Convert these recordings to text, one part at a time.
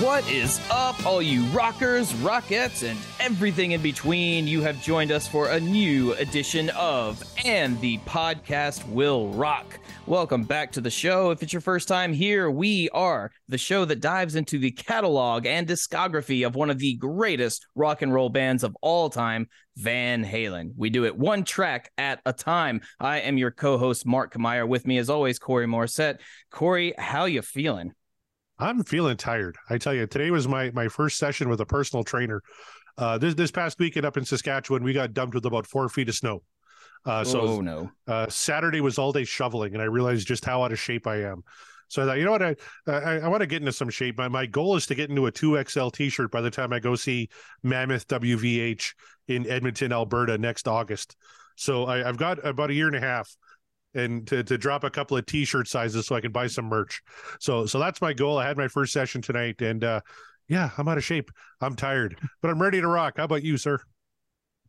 What is up, all you rockers, rockettes, and everything in between? You have joined us for a new edition of And the Podcast Will Rock. Welcome back to the show. If it's your first time here, we are the show that dives into the catalog and discography of one of the greatest rock and roll bands of all time, Van Halen. We do it one track at a time. I am your co-host, Mark Meyer. With me, as always, Corey Morissette. Corey, how you feeling? I'm feeling tired. I tell you, today was my my first session with a personal trainer. Uh, this this past weekend up in Saskatchewan, we got dumped with about four feet of snow. Uh, so oh no! Uh, Saturday was all day shoveling, and I realized just how out of shape I am. So I thought, you know what, I I, I want to get into some shape. My my goal is to get into a two XL T-shirt by the time I go see Mammoth WVH in Edmonton, Alberta next August. So I, I've got about a year and a half and to, to drop a couple of t-shirt sizes so I can buy some merch. So so that's my goal. I had my first session tonight and uh yeah, I'm out of shape. I'm tired, but I'm ready to rock. How about you, sir?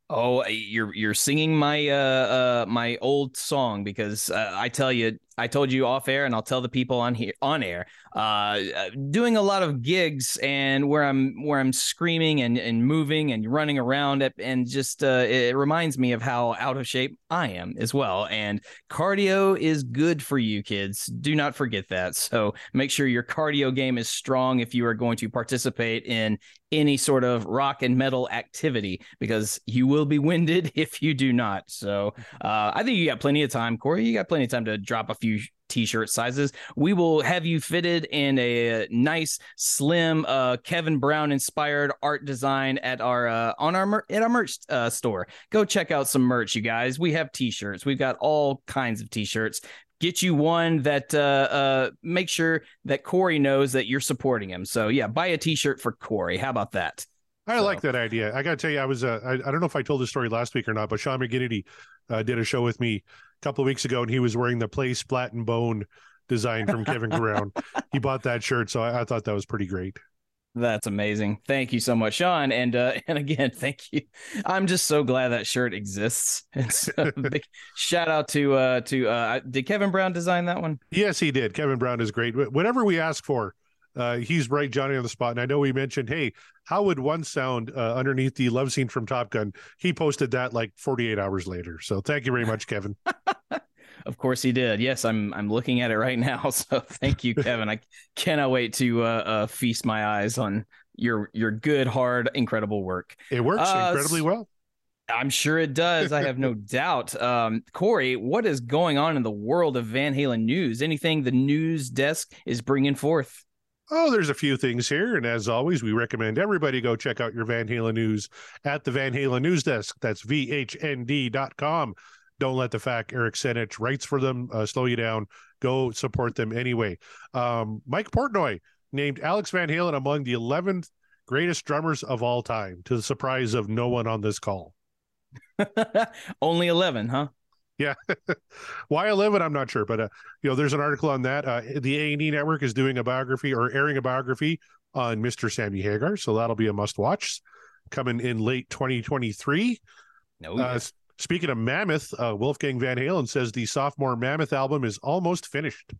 Oh, you're you're singing my uh uh my old song because uh, I tell you I told you off air and I'll tell the people on here on air uh doing a lot of gigs and where I'm where I'm screaming and and moving and running around and just uh it reminds me of how out of shape I am as well and cardio is good for you kids. Do not forget that. So make sure your cardio game is strong if you are going to participate in any sort of rock and metal activity because you will be winded if you do not. So uh I think you got plenty of time. Corey you got plenty of time to drop a few t-shirt sizes. We will have you fitted in a nice, slim, uh, Kevin Brown inspired art design at our uh, on our mer- at our merch uh, store. Go check out some merch, you guys. We have t-shirts. We've got all kinds of t-shirts. Get you one that uh, uh, make sure that Corey knows that you're supporting him. So yeah, buy a t-shirt for Corey. How about that? I So- like that idea. I got to tell you, I was uh, I, I don't know if I told this story last week or not, but Sean McGinnity uh, did a show with me couple of weeks ago, and he was wearing the "Play Splat and Bone" design from Kevin Brown. he bought that shirt, so I, I thought that was pretty great. That's amazing. Thank you so much, Sean. And uh, and again, thank you. I'm just so glad that shirt exists. It's a big shout out to uh to uh did Kevin Brown design that one? Yes, he did. Kevin Brown is great. Whatever we ask for, uh, he's right, Johnny, on the spot. And I know we mentioned, hey, how would one sound uh, underneath the love scene from Top Gun? He posted that like 48 hours later. So thank you very much, Kevin. Of course he did. Yes, I'm I'm looking at it right now. So thank you, Kevin. I cannot wait to uh, uh feast my eyes on your your good, hard, incredible work. It works uh, incredibly well. I'm sure it does. I have no doubt. Um, Corey, what is going on in the world of Van Halen news? Anything the news desk is bringing forth? Oh, there's a few things here. And as always, we recommend everybody go check out your Van Halen news at the Van Halen news desk. That's VHND.com. Don't let the fact Eric Senich writes for them uh, slow you down. Go support them anyway. Um, Mike Portnoy named Alex Van Halen among the 11th greatest drummers of all time, to the surprise of no one on this call. Only 11, huh? Yeah. Why 11? I'm not sure, but uh, you know, there's an article on that. Uh, the A&E network is doing a biography or airing a biography on Mr. Sammy Hagar, so that'll be a must watch coming in late 2023. No. Uh, speaking of Mammoth, uh, Wolfgang Van Halen says the sophomore Mammoth album is almost finished.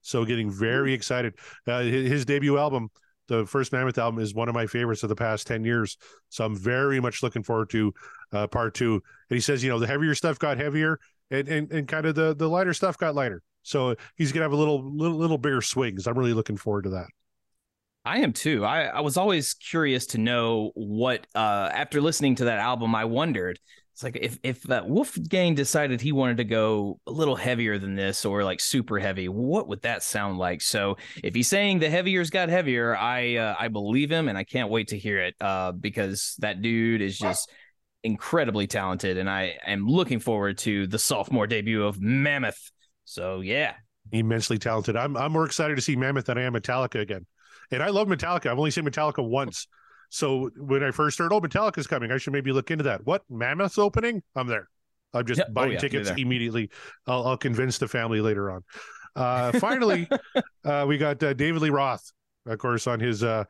So getting very excited. Uh, his, his debut album the first Mammoth album is one of my favorites of the past 10 years. So I'm very much looking forward to uh, part two. And he says, you know, the heavier stuff got heavier and, and, and kind of the, the lighter stuff got lighter. So he's going to have a little, little, little bigger swings. I'm really looking forward to that. I am too. I, I was always curious to know what, uh, after listening to that album, I wondered it's like if if uh, Wolfgang decided he wanted to go a little heavier than this or like super heavy, what would that sound like? So if he's saying the heaviers got heavier, I uh, I believe him and I can't wait to hear it uh, because that dude is just incredibly talented and I am looking forward to the sophomore debut of Mammoth. So yeah, immensely talented. I'm I'm more excited to see Mammoth than I am Metallica again. And I love Metallica. I've only seen Metallica once. So when I first heard, oh, Metallica's coming, I should maybe look into that. What Mammoth's opening? I'm there. I'm just yep. Oh, buying oh, yeah, tickets immediately. I'll, I'll, convince the family later on. Uh, finally, uh, we got uh, David Lee Roth, of course, on his uh,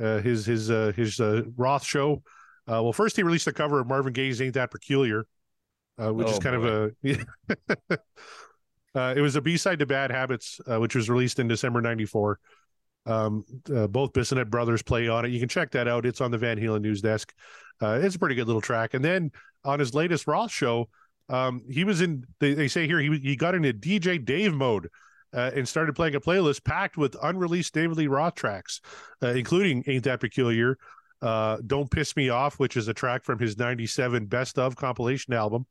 uh, his his uh, his Roth show. Well, first he released the cover of Marvin Gaye's "Ain't That Peculiar," which oh, is kind boy. of a. it was a B side to "Bad Habits," which was released in December '94. Um, uh, both Bissonette brothers play on it. You can check that out. It's on the Van Halen news desk. Uh, it's a pretty good little track. And then on his latest Roth show, um, he was in. They, they say here he he got into DJ Dave mode. Uh, and started playing a playlist packed with unreleased David Lee Roth tracks, uh, including "Ain't That Peculiar," uh, "Don't Piss Me Off," which is a track from his '97 Best of compilation album,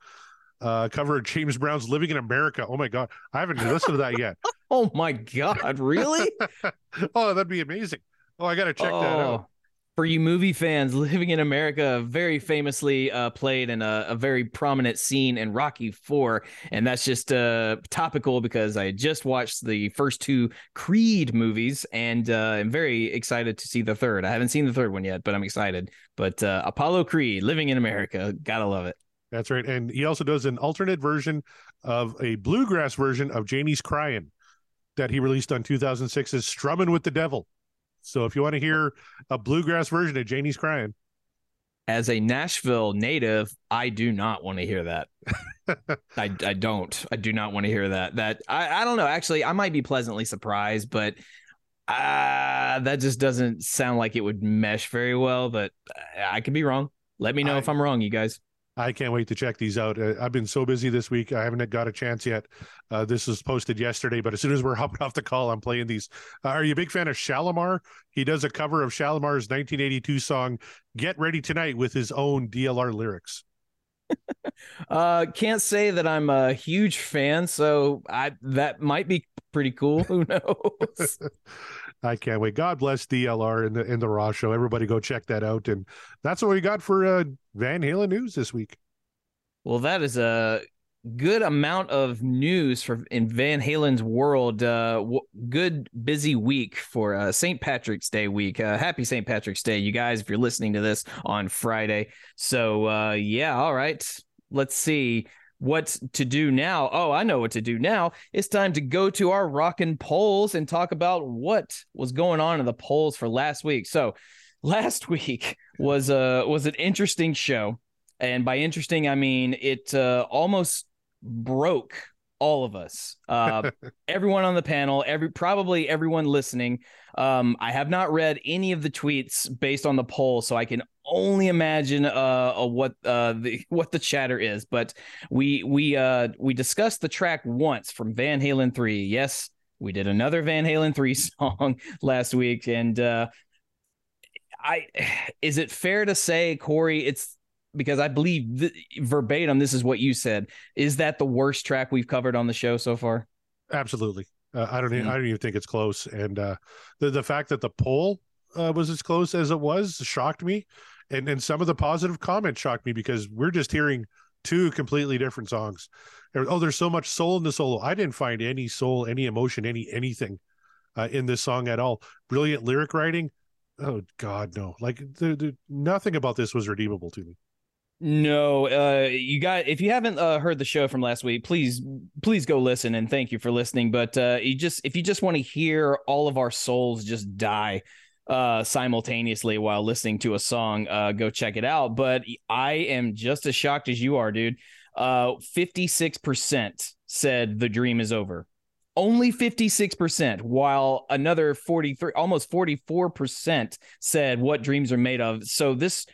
uh, cover of James Brown's "Living in America." Oh my god, I haven't listened to that yet. oh my god, really? oh, that'd be amazing. Oh, I got to check oh, that out. For you movie fans, "Living in America" very famously uh, played in a, a, very prominent scene in Rocky Four, and that's just uh, topical because I just watched the first two Creed movies, and uh, I'm very excited to see the third. I haven't seen the third one yet, but I'm excited. But uh, Apollo Creed, "Living in America," gotta love it. That's right. And he also does an alternate version of a bluegrass version of Jamie's Crying that he released on 2006's Strumming with the Devil. So if you want to hear a bluegrass version of Jamie's Crying. As a Nashville native, I do not want to hear that. I, I don't. I do not want to hear that. That I, I don't know. Actually, I might be pleasantly surprised, but uh, that just doesn't sound like it would mesh very well. But I could be wrong. Let me know I, if I'm wrong, you guys. I can't wait to check these out. Uh, I've been so busy this week. I haven't got a chance yet. Uh, this was posted yesterday, but as soon as we're hopping off the call, I'm playing these. Uh, are you a big fan of Shalimar? He does a cover of Shalimar's 1982 song "Get Ready Tonight" with his own DLR lyrics. uh, can't say that I'm a huge fan, so I that might be pretty cool. Who knows? I can't wait. God bless DLR in the in the Raw show. Everybody go check that out. And that's what we got for uh, Van Halen news this week. Well, that is a good amount of news for in Van Halen's world. Uh, w- good busy week for uh, St. Patrick's Day week. Uh, happy St. Patrick's Day, you guys! If you're listening to this on Friday, so uh, yeah, all right. Let's see what to do now. Oh, I know what to do now. It's time to go to our rockin' polls and talk about what was going on in the polls for last week. So, last week was a was an interesting show, and by interesting I mean it uh, almost broke all of us, uh, everyone on the panel, every probably everyone listening. Um, I have not read any of the tweets based on the poll, so I can only imagine uh, uh, what uh, the what the chatter is. But we we uh, we discussed the track once from Van Halen three. Yes, we did another Van Halen three song last week, and uh, I is it fair to say, Corey? It's because I believe th- verbatim. This is what you said. Is that the worst track we've covered on the show so far? Absolutely. Uh, I don't. Even, Mm. I don't even think it's close. And uh, the the fact that the poll uh, was as close as it was shocked me, and and some of the positive comments shocked me because we're just hearing two completely different songs. Oh, there's so much soul in the solo. I didn't find any soul, any emotion, any anything uh, in this song at all. Brilliant lyric writing. Oh God, no! Like there, there, nothing about this was redeemable to me. No, uh, you got. If you haven't uh, heard the show from last week, please, please go listen and thank you for listening. But uh, you just, if you just want to hear all of our souls just die uh, simultaneously while listening to a song, uh, go check it out. But I am just as shocked as you are, dude. Uh, fifty-six percent said the dream is over. Only 56%, while another 43, almost 44% said what dreams are made of. So this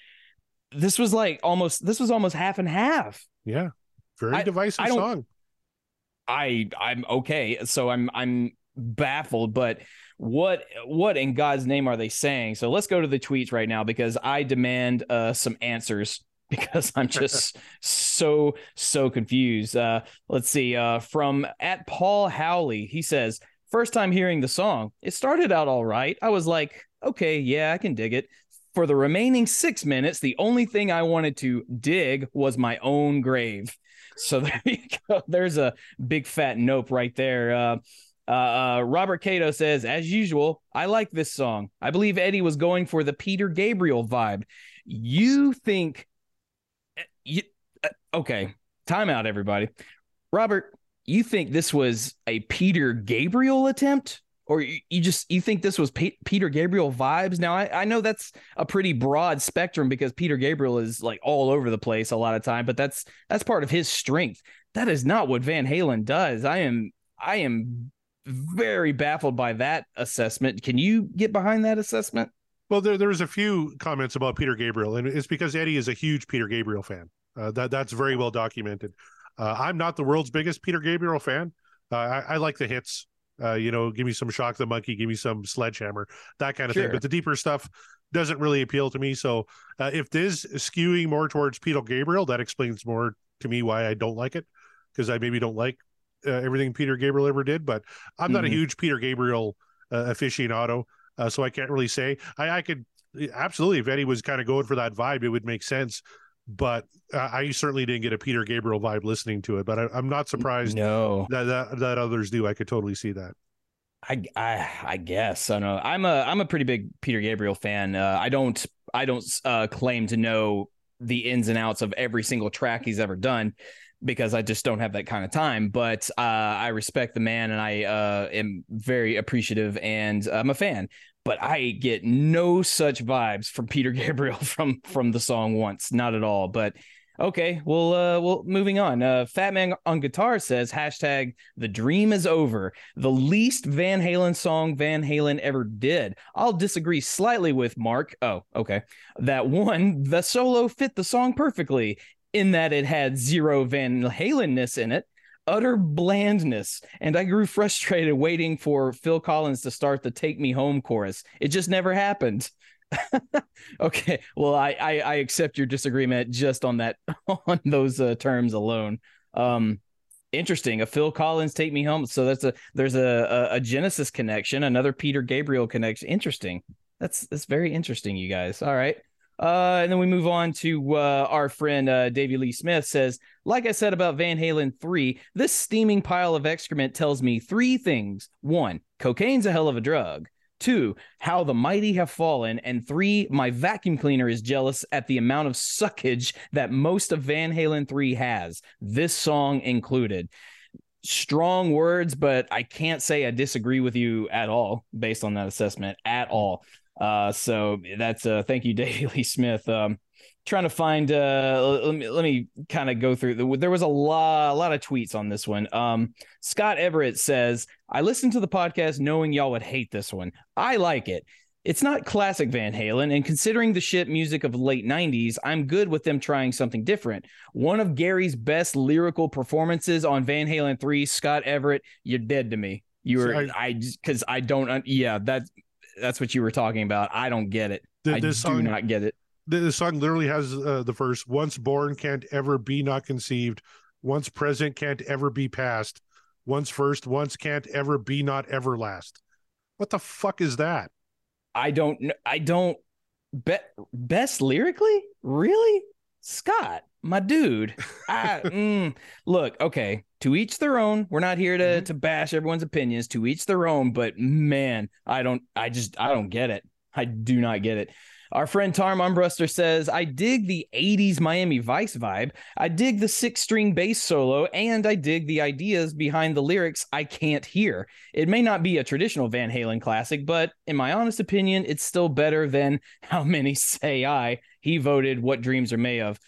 this was like almost this was almost half and half. Yeah, very I- divisive I song. I I'm okay. So I'm I'm baffled, but what what in God's name are they saying? So let's go to the tweets right now because I demand uh some answers because I'm just so so confused. Uh let's see uh from at Paul Howley. He says, "First time hearing the song, it started out all right. I was like, okay, yeah, I can dig it." For the remaining 6 minutes, the only thing I wanted to dig was my own grave. So there you go. There's a big fat nope right there. Uh, uh, uh, Robert Cato says, as usual, I like this song. I believe Eddie was going for the Peter Gabriel vibe. You think, you, uh, okay, time out, everybody. Robert, you think this was a Peter Gabriel attempt? Or you, you just you think this was Pe- Peter Gabriel vibes? Now I, I know that's a pretty broad spectrum because Peter Gabriel is like all over the place a lot of time, but that's that's part of his strength. That is not what Van Halen does. I am I am very baffled by that assessment. Can you get behind that assessment? Well, there there was a few comments about Peter Gabriel, and it's because Eddie is a huge Peter Gabriel fan. Uh, that that's very well documented. Uh, I'm not the world's biggest Peter Gabriel fan. Uh, I, I like the hits. Uh, you know, give me some Shock the Monkey, give me some Sledgehammer, that kind of Sure. thing. But the deeper stuff doesn't really appeal to me. So uh, if this is skewing more towards Peter Gabriel, that explains more to me why I don't like it because I maybe don't like uh, everything Peter Gabriel ever did. But I'm not a Mhm. huge Peter Gabriel uh, aficionado, uh, so I can't really say. I, I could absolutely if Eddie was kind of going for that vibe, it would make sense. But uh, I certainly didn't get a Peter Gabriel vibe listening to it. But I, I'm not surprised No, that, that that others do. I could totally see that. I, I I guess I don't know. I'm a I'm a pretty big Peter Gabriel fan. Uh, I don't I don't uh, claim to know the ins and outs of every single track he's ever done because I just don't have that kind of time. But uh, I respect the man and I uh, am very appreciative and I'm a fan. But I get no such vibes from Peter Gabriel from from the song once, not at all. But okay, well, uh, well, moving on. Uh, Fat Man on guitar says hashtag the dream is over the least Van Halen song Van Halen ever did. I'll disagree slightly with Mark. Oh, okay. That one, the solo fit the song perfectly in that it had zero Van Halenness in it, utter blandness, and I grew frustrated waiting for Phil Collins to start the Take Me Home chorus. It just never happened. okay, well, I, I I accept your disagreement just on that on those uh, terms alone. Um, interesting a phil collins take me home so that's a there's a, a a genesis connection another peter gabriel connection interesting that's that's very interesting you guys all right uh and then we move on to uh our friend uh davey lee smith says like i said about van halen 3 this steaming pile of excrement tells me three things one cocaine's a hell of a drug Two, how the mighty have fallen. And three, my vacuum cleaner is jealous at the amount of suckage that most of Van Halen 3 has, this song included. Strong words, but I can't say I disagree with you at all based on that assessment at all. Uh, so that's uh, thank you, Lee Smith. Um, trying to find uh let me let me kind of go through there was a lot a lot of tweets on this one. Um scott everett says i listened to the podcast knowing y'all would hate this one. I like it. It's not classic van halen and considering the shit music of late 90s i'm good with them trying something different. One of gary's best lyrical performances on van halen 3 scott everett you're dead to me. You were i because I, don't yeah that that's what you were talking about i don't get it I do not get it. The, the song literally has uh, the verse: "Once born can't ever be not conceived. Once present can't ever be past. Once first, once can't ever be not ever last." What the fuck is that? I don't know. I don't bet best lyrically, really, Scott, my dude. I, mm, look, okay, to each their own. We're not here to mm-hmm. to bash everyone's opinions. To each their own. But man, I don't. I just I don't get it. I do not get it. Our friend Tom Armbruster says, I dig the 80s Miami Vice vibe. I dig the six string bass solo, and I dig the ideas behind the lyrics I can't hear. It may not be a traditional Van Halen classic, but in my honest opinion, it's still better than How Many Say I. He voted What Dreams Are Made of.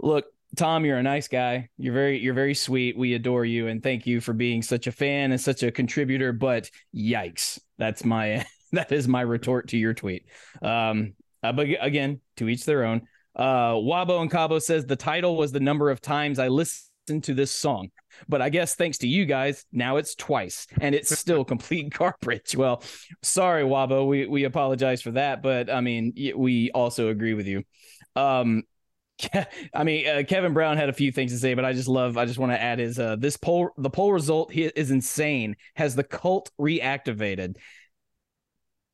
Look, Tom, you're a nice guy. You're very you're very sweet. We adore you and thank you for being such a fan and such a contributor, but yikes. That's my that is my retort to your tweet. Um, uh, but again, to each their own. Uh, Wabo and Cabo says the title was the number of times I listened to this song. But I guess thanks to you guys, now it's twice and it's still complete garbage. Well, sorry, Wabo. We, we apologize for that. But I mean, we also agree with you. Um, I mean, uh, Kevin Brown had a few things to say, but I just love. I just want to add is uh, this poll. The poll result is insane. Has the cult reactivated?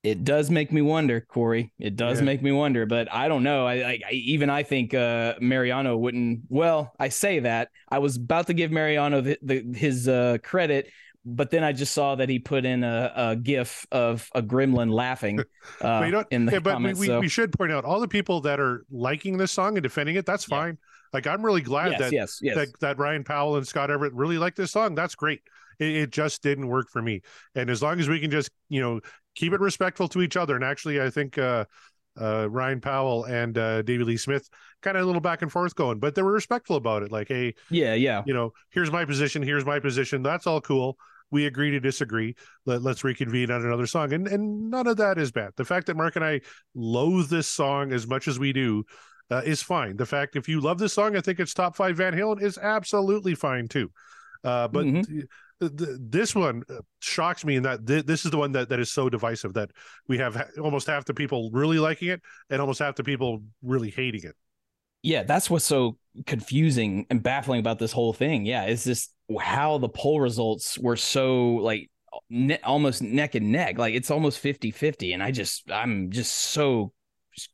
it does make me wonder, Corey. It does yeah. make me wonder, but I don't know. I, I, even I think uh, Mariano wouldn't. Well, I say that I was about to give Mariano the, the, his uh, credit, but then I just saw that he put in a, a gif of a gremlin laughing uh, you know, in the yeah, but comments. We, so. we should point out all the people that are liking this song and defending it. That's fine. Yeah. Like I'm really glad yes, that, yes, yes. that that Ryan Powell and Scott Everett really like this song. That's great. It, it, just didn't work for me. And as long as we can just, you know, keep it respectful to each other. And actually, I think uh, uh, Ryan Powell and uh, David Lee Smith kind of a little back and forth going, but they were respectful about it. Like, hey, yeah, yeah, you know, here's my position, here's my position. That's all cool. We agree to disagree. Let, us reconvene on another song, and and none of that is bad. The fact that Mark and I loathe this song as much as we do uh, is fine. The fact if you love this song, I think it's top five Van Halen is absolutely fine too. Uh, but mm-hmm this one uh, shocks me in that th- this is the one that, that is so divisive that we have ha- almost half the people really liking it and almost half the people really hating it. Yeah, that's what's so confusing and baffling about this whole thing. Yeah, is this how the poll results were so like ne- almost neck and neck. Like it's almost 50-50 and I just I'm just so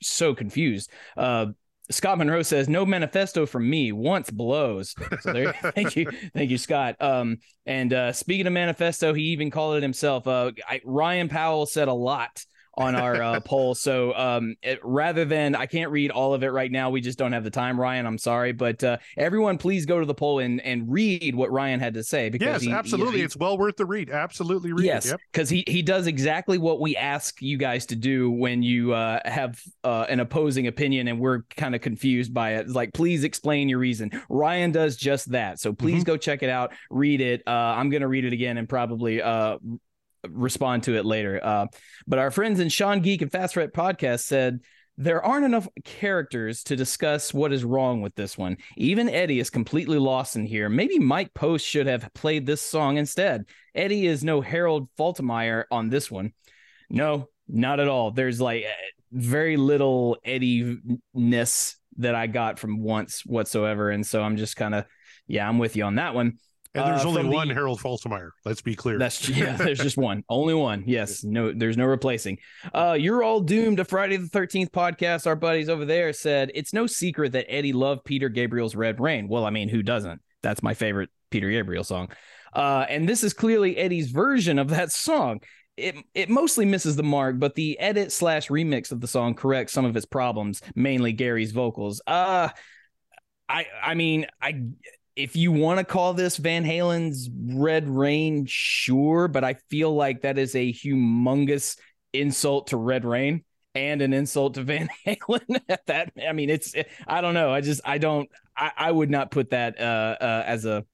so confused. Uh Scott Monroe says no manifesto from me once blows. So there, thank you, thank you, Scott. Um, and uh, speaking of manifesto, he even called it himself. Uh, I, Ryan Powell said a lot on our uh, poll. So um, it, rather than I can't read all of it right now, we just don't have the time, Ryan. I'm sorry, but uh, everyone, please go to the poll and and read what Ryan had to say because yes, he, absolutely, he, it's well worth the read. Absolutely, read yes, because yep. he he does exactly what we ask you guys to do when you uh, have uh, an opposing opinion and we're kind of confused by it. It's like, please explain your reason. Ryan does just that. So please mm-hmm. go check it out, read it. Uh, I'm gonna read it again and probably uh, respond to it later. Uh, but our friends in Sean Geek and Fast Red podcast said there aren't enough characters to discuss what is wrong with this one. Even Eddie is completely lost in here. Maybe Mike Post should have played this song instead. Eddie is no Harold Faltermeyer on this one. No, not at all. There's like very little Eddie ness that I got from once whatsoever. And so I'm just kind of, yeah, I'm with you on that one. And there's uh, only one the, Harold Faltermeyer. Let's be clear. That's yeah. There's just one, only one. Yes, no, there's no replacing. Uh, you're all doomed. A Friday the Thirteenth podcast. Our buddies over there said it's no secret that Eddie loved Peter Gabriel's Red Rain. Well, I mean, who doesn't? That's my favorite Peter Gabriel song. Uh, and this is clearly Eddie's version of that song. It it mostly misses the mark, but the edit slash remix of the song corrects some of its problems, mainly Gary's vocals. Uh I I mean I if you want to call this Van Halen's Red Rain, sure, but I feel like that is a humongous insult to Red Rain and an insult to Van Halen at that. I mean, it's I don't know. I just I don't I, I would not put that uh, uh, as a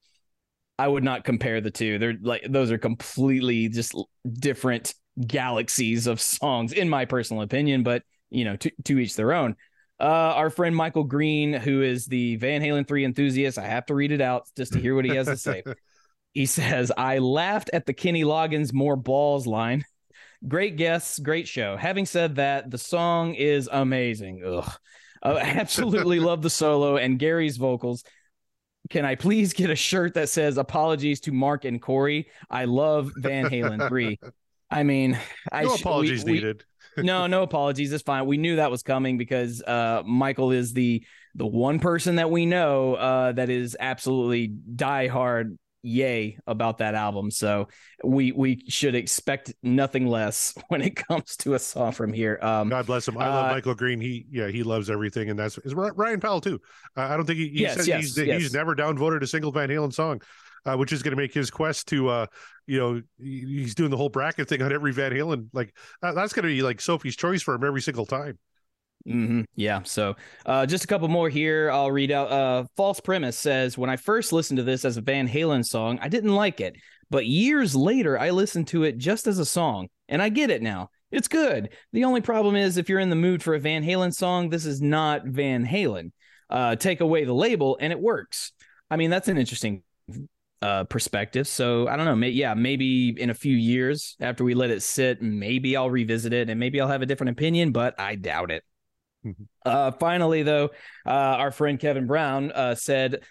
I would not compare the two. They're like those are completely just different galaxies of songs, in my personal opinion. But you know, to, to each their own. Uh, our friend Michael Green, who is the Van Halen 3 enthusiast, I have to read it out just to hear what he has to say. he says, I laughed at the Kenny Loggins more balls line. great guests, great show. Having said that, the song is amazing. Ugh. I absolutely love the solo and Gary's vocals. Can I please get a shirt that says apologies to Mark and Corey? I love Van Halen 3. I mean, I No sh- apologies we- needed. No, no apologies. It's fine. We knew that was coming because uh, Michael is the the one person that we know uh, that is absolutely diehard yay about that album. So we we should expect nothing less when it comes to a song from here. Um, God bless him. I love Uh, Michael Green. He yeah, he loves everything, and that's is Ryan Powell too. Uh, I don't think he, he Yes, said yes, he's yes. he's never downvoted a single Van Halen song, uh, which is going to make his quest to uh, you know, he's doing the whole bracket thing on every Van Halen. Like uh, that's going to be like Sophie's choice for him every single time. hmm Yeah. So uh, just a couple more here. I'll read out. Uh, False Premise says When I first listened to this as a Van Halen song, I didn't like it. But years later, I listened to it just as a song, and I get it now. It's good. The only problem is if you're in the mood for a Van Halen song, this is not Van Halen. Uh, take away the label, and it works. I mean, that's an interesting uh, perspective. So I don't know. May- yeah, maybe in a few years after we let it sit, maybe I'll revisit it and maybe I'll have a different opinion, but I doubt it. Uh, finally, though, uh, our friend Kevin Brown uh, said,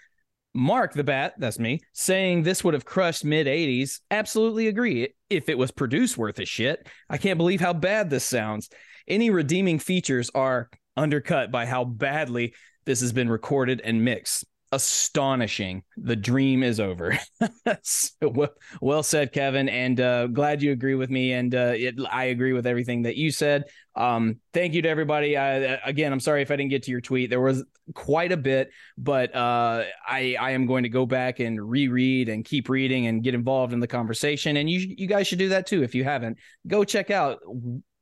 Mark the Bat, that's me, saying this would have crushed mid 80s. Absolutely agree. If it was produced worth a shit, I can't believe how bad this sounds. Any redeeming features are undercut by how badly this has been recorded and mixed. Astonishing. The dream is over. So, well, said, Kevin. And uh, glad you agree with me. And uh, it, I agree with everything that you said. Um, thank you to everybody. I, again, I'm sorry if I didn't get to your tweet. There was quite a bit, but uh, I I am going to go back and reread and keep reading and get involved in the conversation. And you you guys should do that too if you haven't. Go check out.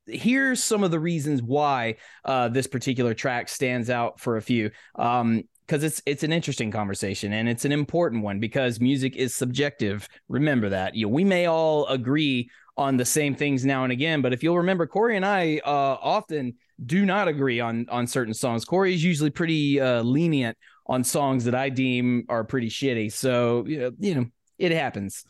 Here's some of the reasons why uh, this particular track stands out for a few. Um, because it's it's an interesting conversation and it's an important one because music is subjective. Remember that. You know, we may all agree on the same things now and again, but if you'll remember, Corey and I uh, often do not agree on on certain songs. Corey is usually pretty uh, lenient on songs that I deem are pretty shitty. So you know, it happens.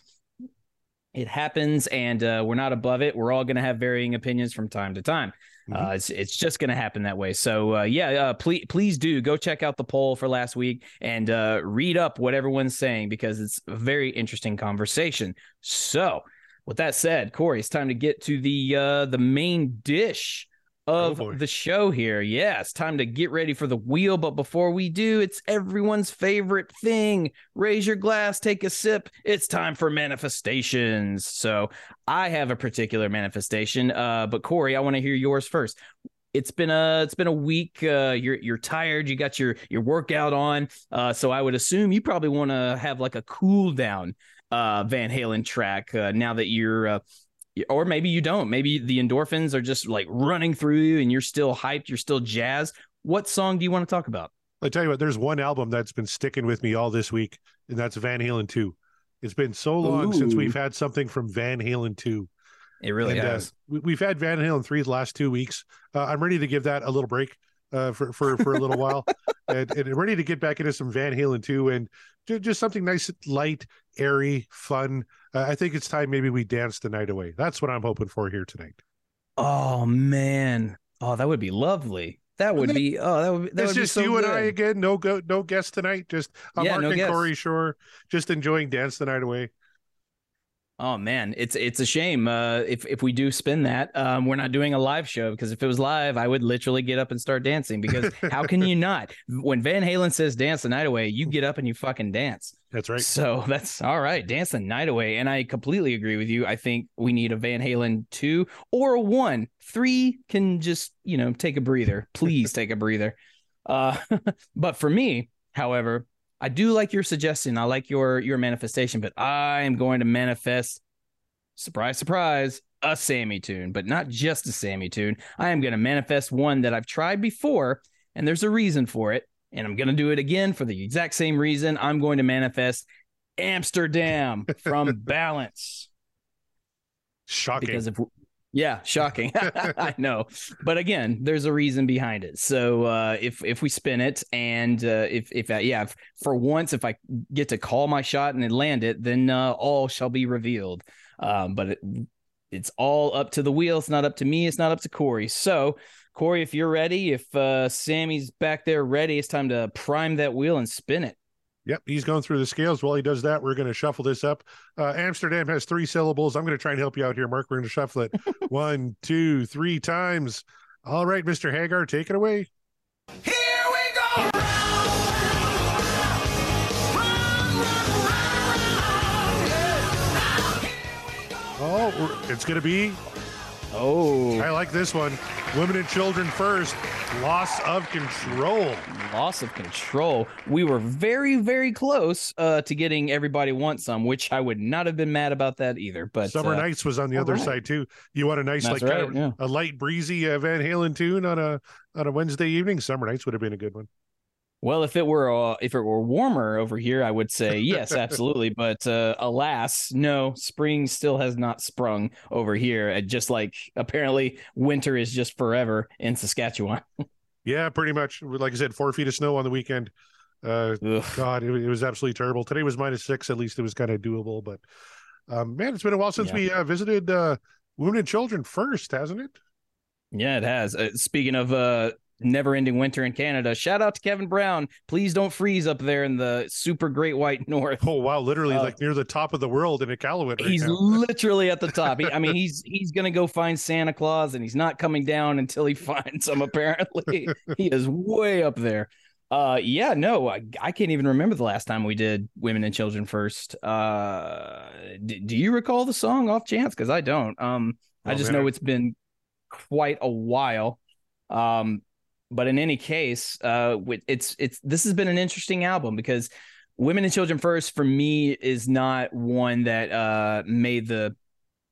It happens, and uh, we're not above it. We're all going to have varying opinions from time to time. Uh, it's it's just going to happen that way. So uh, yeah, uh, please please do go check out the poll for last week and uh, read up what everyone's saying because it's a very interesting conversation. So with that said, Corey, it's time to get to the uh, the main dish of for it. the show here. Yeah, it's time to get ready for the wheel. But before we do, it's everyone's favorite thing. Raise your glass, take a sip. It's time for manifestations. So I have a particular manifestation. Uh, but Corey, I want to hear yours first. It's been a it's been a week. Uh, you're you're tired. You got your your workout on. Uh, so I would assume you probably want to have like a cool down uh Van Halen track uh, now that you're uh, or maybe you don't. Maybe the endorphins are just like running through you and you're still hyped, you're still jazzed. What song do you want to talk about? I tell you what, there's one album that's been sticking with me all this week, and that's Van Halen 2. It's been so long since we've had something from Van Halen 2. It really And, uh, has. we, we've had Van Halen 3 the last two weeks. Uh, I'm ready to give that a little break uh, for, for, for a little while and, and ready to get back into some Van Halen too, and ju- just something nice, light, airy, fun. Uh, I think it's time maybe we dance the night away. That's what I'm hoping for here tonight. Oh man. Oh, that would be lovely. That would then be oh that would that it's would be just so you and I again. No go, no guest tonight. Just uh, Yeah, Mark no and guests. Corey Shore, just enjoying dance the night away. Oh man, it's it's a shame uh, if if we do spin that. Um, we're not doing a live show because if it was live, I would literally get up and start dancing. Because how can you not? When Van Halen says "dance the night away," you get up and you fucking dance. That's right. So that's all right. Dance the night away. And I completely agree with you. I think we need a Van Halen two or a one. Three can just, you know, take a breather. Please take a breather. Uh, but for me, however, I do like your suggestion. I like your your manifestation, but I am going to manifest surprise, surprise, a Sammy tune, but not just a Sammy tune. I am going to manifest one that I've tried before, and there's a reason for it. And I'm going to do it again for the exact same reason. I'm going to manifest Amsterdam from Balance. Shocking. Because if yeah, shocking. I know, but again, there's a reason behind it. So uh, if if we spin it, and uh, if if uh, yeah, if, for once, if I get to call my shot and land it, then uh, all shall be revealed. Um, but it, it's all up to the wheel. It's not up to me. It's not up to Corey. So, Corey, if you're ready, if uh, Sammy's back there ready, it's time to prime that wheel and spin it. Yep, he's going through the scales. While he does that, we're going to shuffle this up. Uh, Amsterdam has three syllables. I'm going to try and help you out here, Mark. We're going to shuffle it one, two, three times. All right, Mr. Hagar, take it away. Here we go. Oh, it's going to be. Oh, I like this one. Women and children first. Loss of control. loss of control. We were very, very close uh, to getting everybody want some, which I would not have been mad about that either. But Summer uh, Nights was on the other right. side too. You want a nice, That's like right, kind of yeah. a light, breezy uh, Van Halen tune on a on a Wednesday evening. Summer Nights would have been a good one. Well, if it were uh, if it were warmer over here, I would say yes, absolutely. But uh, alas, no, spring still has not sprung over here. Just like apparently winter is just forever in Saskatchewan. Yeah, pretty much. Like I said, four feet of snow on the weekend. Uh, God, it, it was absolutely terrible. Today was minus six. At least it was kind of doable. But um, man, it's been a while since Yeah. we uh, visited uh, women and children first, hasn't it? Yeah, it has. Uh, speaking of uh, never-ending winter in Canada, shout out to Kevin Brown. Please don't freeze up there in the super great white north. Oh wow, literally Uh, like near the top of the world in Iqaluit right he's now. literally at the top. He, I mean, he's he's gonna go find Santa Claus, and he's not coming down until he finds him. Apparently, he is way up there. Uh, yeah, no, I, I can't even remember the last time we did women and children first. Uh, d- do you recall the song off chance? Because I don't. Um, I Oh, just man, know it's been quite a while. Um, but in any case, uh, it's it's this has been an interesting album because Women and Children First for me is not one that uh made the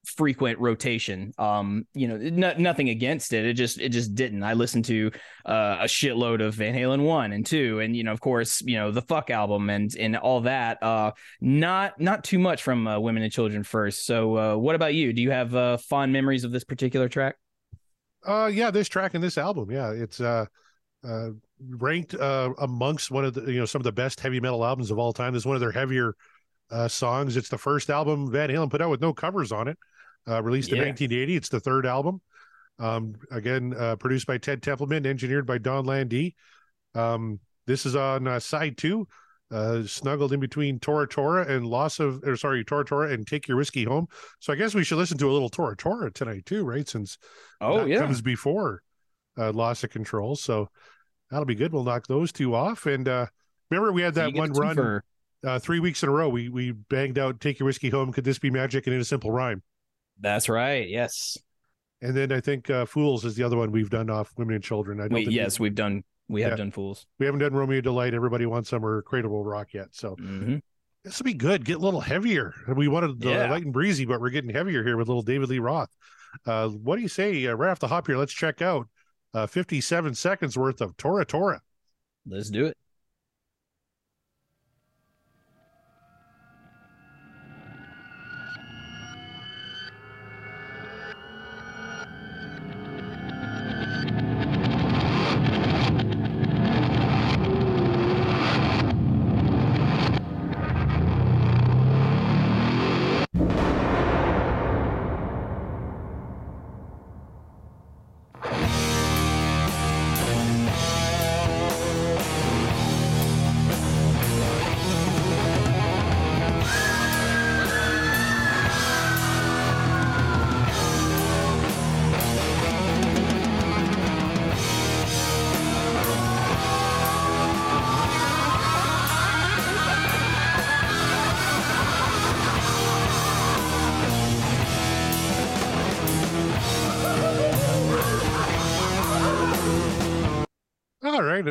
frequent rotation. Um, you know, no, nothing against it. It just it just didn't. I listened to uh, a shitload of Van Halen one and two, and you know, of course, you know, the fuck album and and all that. Uh, not not too much from uh, Women and Children First. So, uh, what about you? Do you have uh, fond memories of this particular track? Uh, yeah, this track and this album, yeah, it's uh, uh, ranked uh amongst one of the you know some of the best heavy metal albums of all time. This is one of their heavier uh songs. It's the first album Van Halen put out with no covers on it. Uh, released in 1980. It's the third album. Um, again, uh, produced by Ted Templeman, engineered by Donn Landee. Um, this is on uh, side two, uh, snuggled in between Tora Tora and Loss of, or sorry, Tora Tora and Take Your Whiskey Home. So I guess we should listen to a little Tora Tora tonight too, right? Since Oh that yeah, comes before uh, loss of control. So that'll be good. We'll knock those two off. And uh, remember, we had that one run twofer. uh, three weeks in a row. We we banged out "Take Your Whiskey Home." Could this be magic? And in a simple rhyme. That's right. Yes. And then I think uh, "Fools" is the other one we've done off "Women and Children." I don't Wait, yes, we've done. We have Yeah. done fools. we, haven't done "Romeo Delight." Everybody wants some or "Cradle Will Rock" yet. So hmm this will be good. Get a little heavier. We wanted the Yeah. light and breezy, but we're getting heavier here with little David Lee Roth. Uh, what do you say? Uh, right off the hop here, let's check out uh, 57 seconds worth of Tora Tora. Let's do it.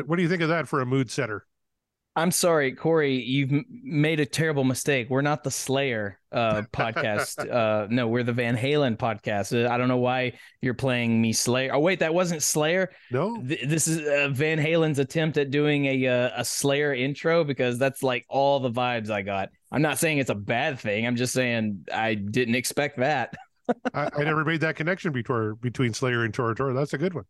What do you think of that for a mood setter? I'm sorry, Corey. You've made a terrible mistake. We're not the Slayer uh, podcast. uh, no, we're the Van Halen podcast. Uh, I don't know why you're playing me Slayer. Oh wait, that wasn't Slayer. No? Th- this is uh, Van Halen's attempt at doing a uh, a Slayer intro because that's like all the vibes I got. I'm not saying it's a bad thing. I'm just saying I didn't expect that. I, I never made that connection between between Slayer and Tora Tora. That's a good one.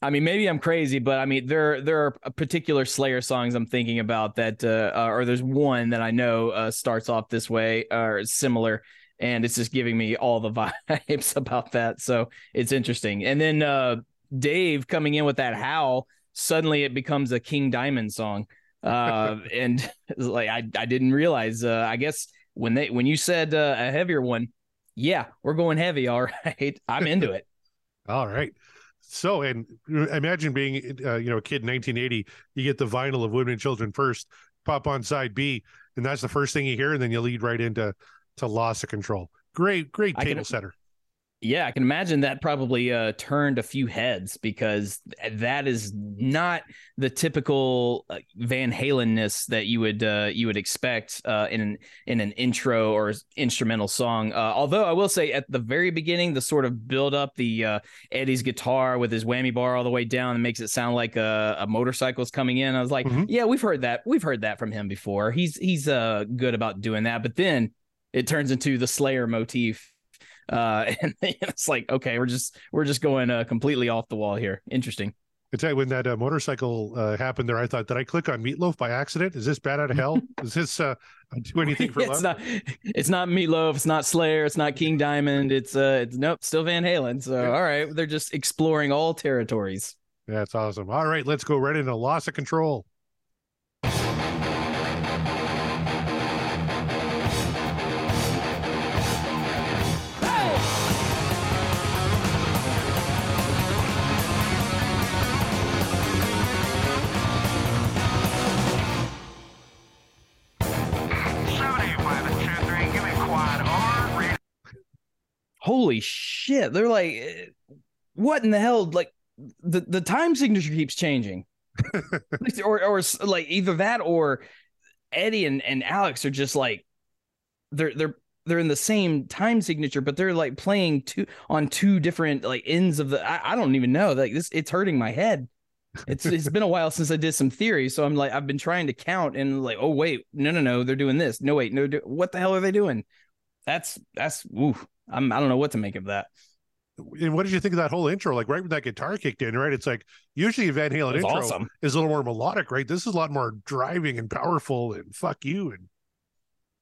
I mean, maybe I'm crazy, but I mean, there there are particular Slayer songs I'm thinking about that, uh, uh, or there's one that I know uh, starts off this way or similar, and it's just giving me all the vibes about that. So it's interesting. And then uh, Dave coming in with that howl, suddenly it becomes a King Diamond song. Uh, and like I, I didn't realize. Uh, I guess when they when you said uh, a heavier one, yeah, we're going heavy. All right, I'm into it. all right. So, and imagine being, uh, you know, a kid in 1980. You get the vinyl of Women and Children first, pop on side B, and that's the first thing you hear, and then you lead right into to Loss of Control. Great, great table can- setter. Yeah, I can imagine that probably uh, turned a few heads because that is not the typical Van Halenness that you would uh, you would expect uh, in an in an intro or instrumental song. Uh, although I will say at the very beginning, the sort of build up, the uh, Eddie's guitar with his whammy bar all the way down and makes it sound like a, a motorcycle's coming in. I was like, Mhm. yeah, we've heard that. We've heard that from him before. He's he's uh, good about doing that. But then it turns into the Slayer motif uh and it's like okay we're just we're just going uh, completely off the wall here interesting I tell you, when that uh, motorcycle uh, happened there, I thought, did I click on Meatloaf by accident? Is this Bat out of hell? Is this uh, do anything for it's love? not it's not meatloaf it's not slayer it's not king diamond it's uh it's nope still van halen so all right they're just exploring all territories That's awesome. All right, let's go right into Loss of Control. Holy shit. They're like what in the hell? Like the the time signature keeps changing. Or or like either that or eddie and, and alex are just like they're they're they're in the same time signature but they're like playing two on two different like ends of the i, I don't even know. Like this it's hurting my head. It's it's been a while since i did some theory so i'm like i've been trying to count and like oh wait no no no they're doing this. No wait no do, what the hell are they doing? That's that's ooh, I'm I don't know what to make of that. And what did you think of that whole intro? Like right when that guitar kicked in, right? It's like usually Van Halen intro awesome. is a little more melodic, right? This is a lot more driving and powerful and fuck you. And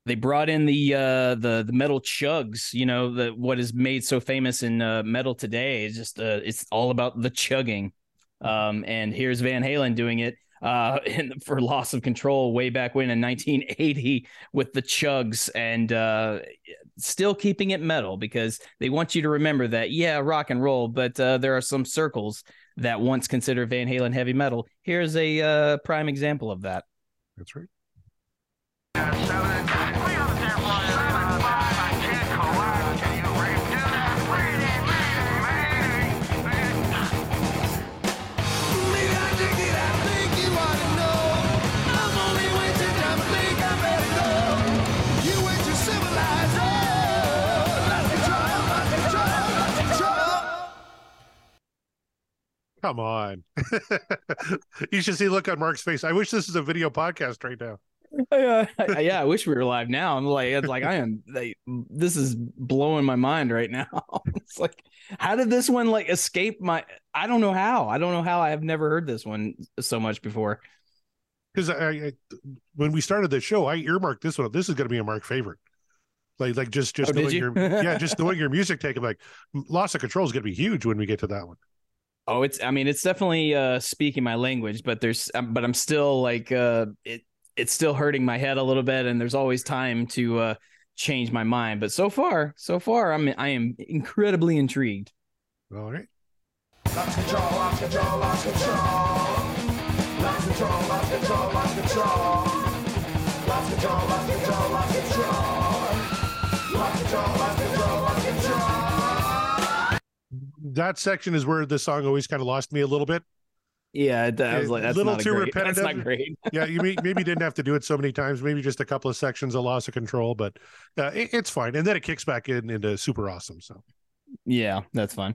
They brought in the uh the the metal chugs, you know, the what is made so famous in uh, metal today. It's just uh it's all about the chugging. Um and here's Van Halen doing it uh in, for loss of control way back when in 1980 with the chugs and uh still keeping it metal because they want you to remember that yeah rock and roll but uh, there are some circles that once considered Van Halen heavy metal here's a uh, prime example of that that's right. Come on. you should see look on Mark's face. I wish this is a video podcast right now. yeah, I, yeah, I wish we were live now. I'm like, it's like I am. Like, this is blowing my mind right now. it's like, how did this one like escape my? I don't know how. I don't know how. I have never heard this one so much before. Because I, I, when we started the show, I earmarked this one. This is going to be a Mark favorite. Like, like just, just Oh, knowing you? your, yeah, just knowing your music take. I'm like, loss of control is going to be huge when we get to that one. Oh, it's. I mean, it's definitely uh speaking my language, but there's. Um, but I'm still like, uh, it. It's still hurting my head a little bit, and there's always time to uh change my mind. But so far, so far, I'm. I am incredibly intrigued. All right. Lost control, lost control, lost control. Lost control, lost control, lost control. Lost control, lost control, That section is where the song always kind of lost me a little bit. Yeah, it- I was A like, that's little not a too great, That's not repetitive. great. Yeah, you may, maybe didn't have to do it so many times. Maybe just a couple of sections of loss of control, but uh, it, it's fine. And then it kicks back in into super awesome. So Yeah, that's fine.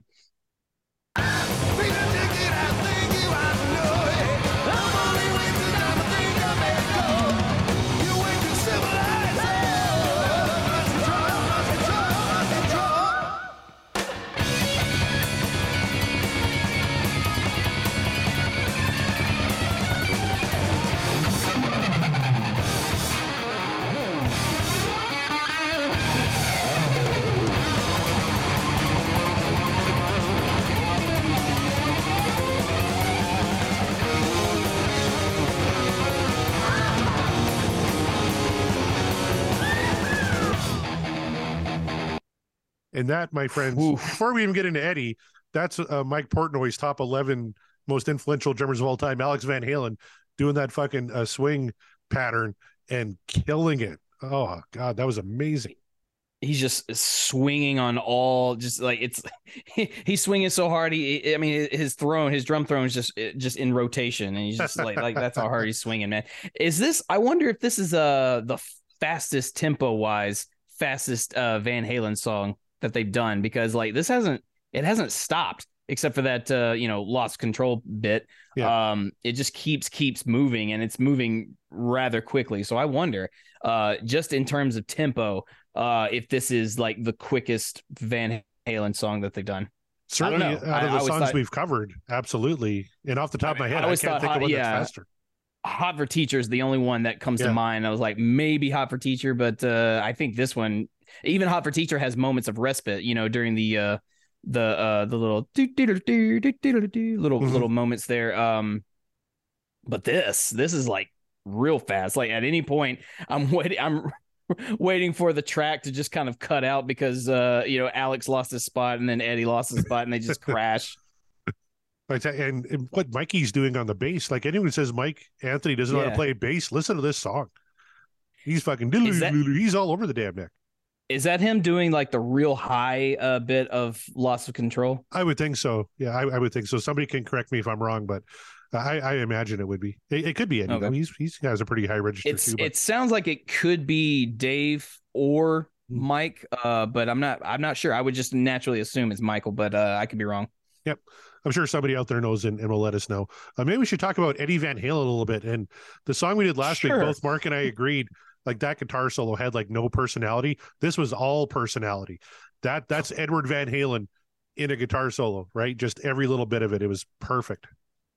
And that, my friends, Oof. before we even get into Eddie, that's uh, Mike Portnoy's top 11 most influential drummers of all time, Alex Van Halen, doing that fucking uh, swing pattern and killing it. Oh, God, that was amazing. he's just swinging on all just like it's he's swinging so hard he i mean his throne his drum throne is just just in rotation and he's just like like that's how hard he's swinging man is this i wonder if this is uh the fastest tempo wise fastest uh van halen song that they've done because like this hasn't it hasn't stopped except for that uh you know lost control bit um it just keeps keeps moving and it's moving rather quickly so i wonder uh just in terms of tempo uh if this is like the quickest Van Halen song that they've done. Certainly, out of the I always songs thought- we've covered, absolutely. And off the top of my head, I, always can't think hot- of one yeah. that's faster. Hot for Teacher is the only one that comes Yeah. to mind. I was like, maybe Hot for Teacher, but uh I think this one, even Hot for Teacher has moments of respite, you know, during the uh the uh the little little mm-hmm. little moments there. Um but this this is like real fast. Like at any point I'm waiting I'm waiting for the track to just kind of cut out because uh you know Alex lost his spot and then Eddie lost his spot and they just crash. Uh, and, and, what Mikey's doing on the bass, like anyone says Mike Anthony doesn't know yeah. how to play bass, listen to this song. He's fucking that, he's all over the damn neck. Is that him doing like the real high uh, bit of loss of control? I would think so. Yeah, I, I would think so. Somebody can correct me if I'm wrong, but I, I imagine it would be. It, it could be Eddie. Okay. He's he's has a pretty high register It's too. But it sounds like it could be Dave or Hmm. Mike, uh, but I'm not I'm not sure. I would just naturally assume it's Michael, but uh, I could be wrong. Yep. I'm sure somebody out there knows and, and will let us know. Uh, maybe we should talk about Eddie Van Halen a little bit. And the song we did last Sure. week, both Mark and I agreed, like that guitar solo had like no personality. This was all personality. That that's Edward Van Halen in a guitar solo, right? Just every little bit of it. It was perfect.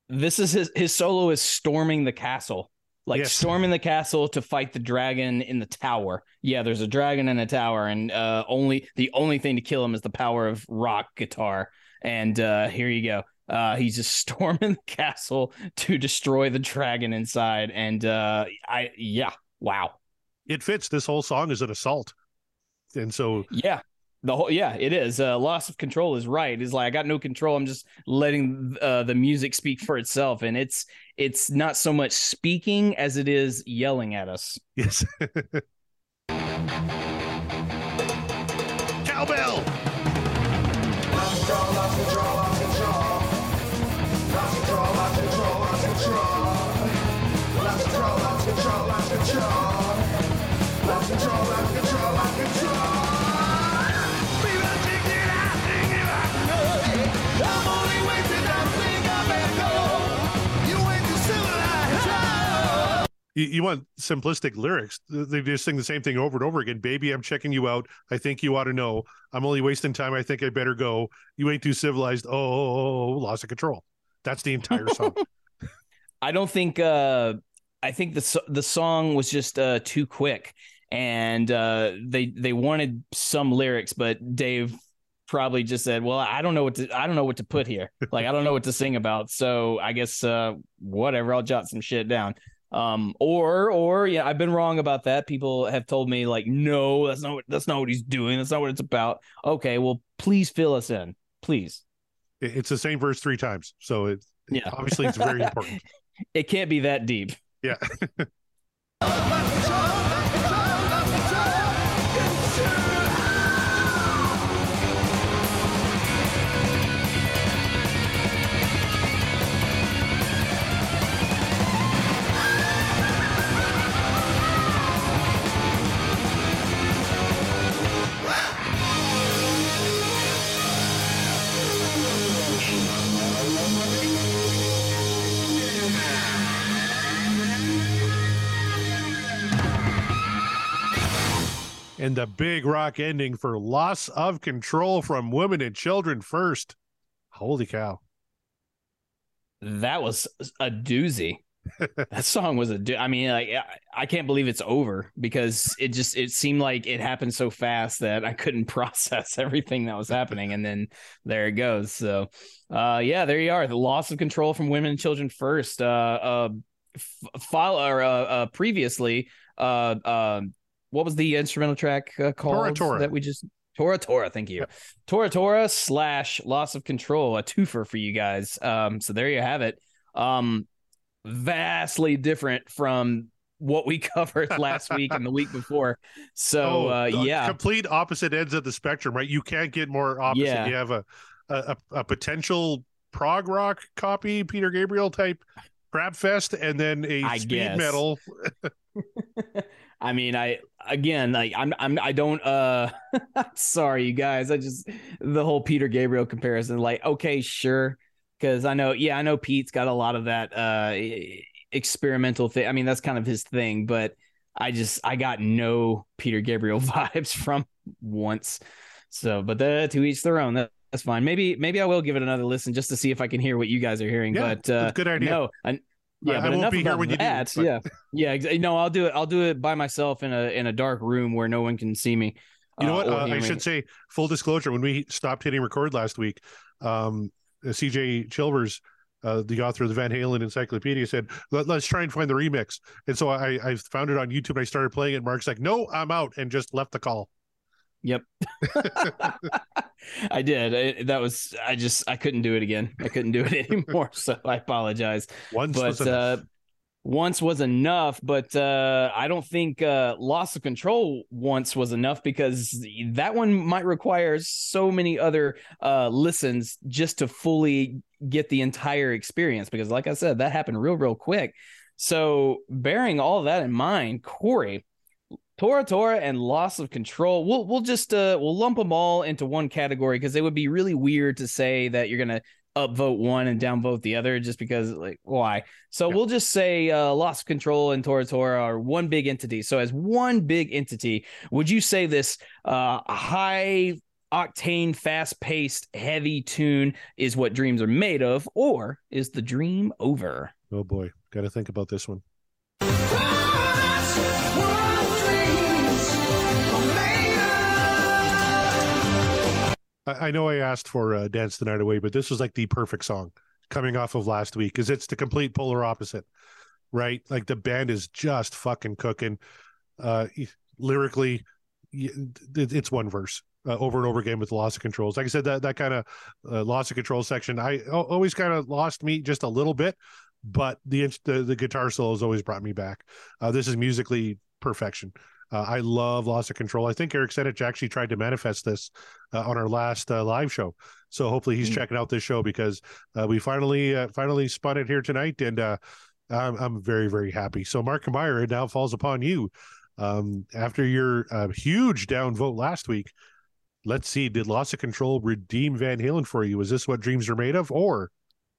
This is his his solo is storming the castle. Like Yes. storming the castle to fight the dragon in the tower. Yeah, there's a dragon in a tower, and uh, only the only thing to kill him is the power of rock guitar. And uh, here you go. Uh, he's just storming the castle to destroy the dragon inside. And uh, I, yeah, wow, It fits. This whole song is an assault. And so yeah, the whole, yeah, it is. Uh, loss of control is right. It's like I got no control. I'm just letting uh, the music speak for itself, and it's it's not so much speaking as it is yelling at us. yes. Cowbell. You, you want simplistic lyrics. They just sing the same thing over and over again. Baby, I'm checking you out. I think you ought to know. I'm only wasting time. I think I better go. You ain't too civilized. Oh, lost of control. That's the entire song. I don't think. Uh, I think the the song was just uh, too quick, and uh, they they wanted some lyrics, but Dave probably just said, "Well, I don't know what to I don't know what to put here. Like I don't know what to sing about. So I guess uh, whatever. I'll jot some shit down." Um, or or yeah, I've been wrong about that. People have told me like, no, that's not what that's not what he's doing. That's not what it's about. Okay, well, please fill us in, please. It's the same verse three times. So it, Yeah. obviously it's very important. It can't be that deep. Yeah. and the big rock ending for loss of control from women and children first. Holy cow. That was a doozy. that song was a do- I mean, like I- can't believe it's over because it just it seemed like it happened so fast that I couldn't process everything that was happening, and then there it goes. So, uh, yeah, there you are. The loss of control from women and children first. Uh, uh, f- follow or uh, uh, previously, uh, uh, what was the instrumental track uh, called Tora Tora. that we just Tora Tora, thank you. Tora Tora slash loss of control, a twofer for you guys. Um, so there you have it. Um, vastly different from what we covered last week and the week before. So Oh, uh, yeah, complete opposite ends of the spectrum, right? You can't get more opposite. Yeah. You have a, a a potential prog rock copy, Peter Gabriel type crab fest, and then a I speed guess. metal. I mean, I again, like I'm, I'm, I don't. uh Sorry, you guys. I just the whole Peter Gabriel comparison. Like, okay, sure, because I know, yeah, I know Pete's got a lot of that uh experimental thing. I mean, that's kind of his thing, but I just I got no Peter Gabriel vibes from once. So, but the, to each their own. That, that's fine. Maybe maybe I will give it another listen just to see if I can hear what you guys are hearing. Yeah, but uh, good idea. No, I, yeah, I- I but won't enough be here when you do, but- Yeah, yeah. No, I'll do it. I'll do it by myself in a in a dark room where no one can see me. You know uh, what? Uh, I should say, full disclosure, when we stopped hitting record last week, um, uh, CJ Chilvers, uh, the author of the Van Halen Encyclopedia, said, Let, let's try and find the remix. And so I, I found it on YouTube and I started playing it. Mark's like, no, I'm out, and just left the call. Yep. I did. I, that was. I just. I couldn't do it again. I couldn't do it anymore. So I apologize. Once was but enough. uh, once was enough. But uh, I don't think uh, loss of control once was enough because that one might require so many other uh, listens just to fully get the entire experience. Because, like I said, that happened real, real quick. So, bearing all that in mind, Corey, Tora Tora and loss of control. We'll we'll just uh we'll lump them all into one category because it would be really weird to say that you're gonna upvote one and downvote the other just because like why? So Yeah. we'll just say uh loss of control and Tora Tora are one big entity. So as one big entity, would you say this uh high octane, fast paced, heavy tune is what dreams are made of, or is the dream over? oh boy, got to think about this one. I, I know I asked for uh, "Dance the Night Away," but this was like the perfect song coming off of last week because it's the complete polar opposite, right? Like the band is just fucking cooking. Uh, lyrically, it's one verse uh, over and over again with loss of controls. Like I said, that that kind of uh, loss of control section, I always kind of lost me just a little bit, but the the, the guitar solos always brought me back. Uh, this is musically perfection. Uh, I love loss of control. I think Eric Senich actually tried to manifest this uh, on our last uh, live show. So hopefully he's Mm. checking out this show because uh, we finally uh, finally spun it here tonight, and uh, I'm I'm very very happy. So Mark Meyer, it now falls upon you. Um, after your uh, huge downvote last week, let's see, did loss of control redeem Van Halen for you? Is this what dreams are made of, or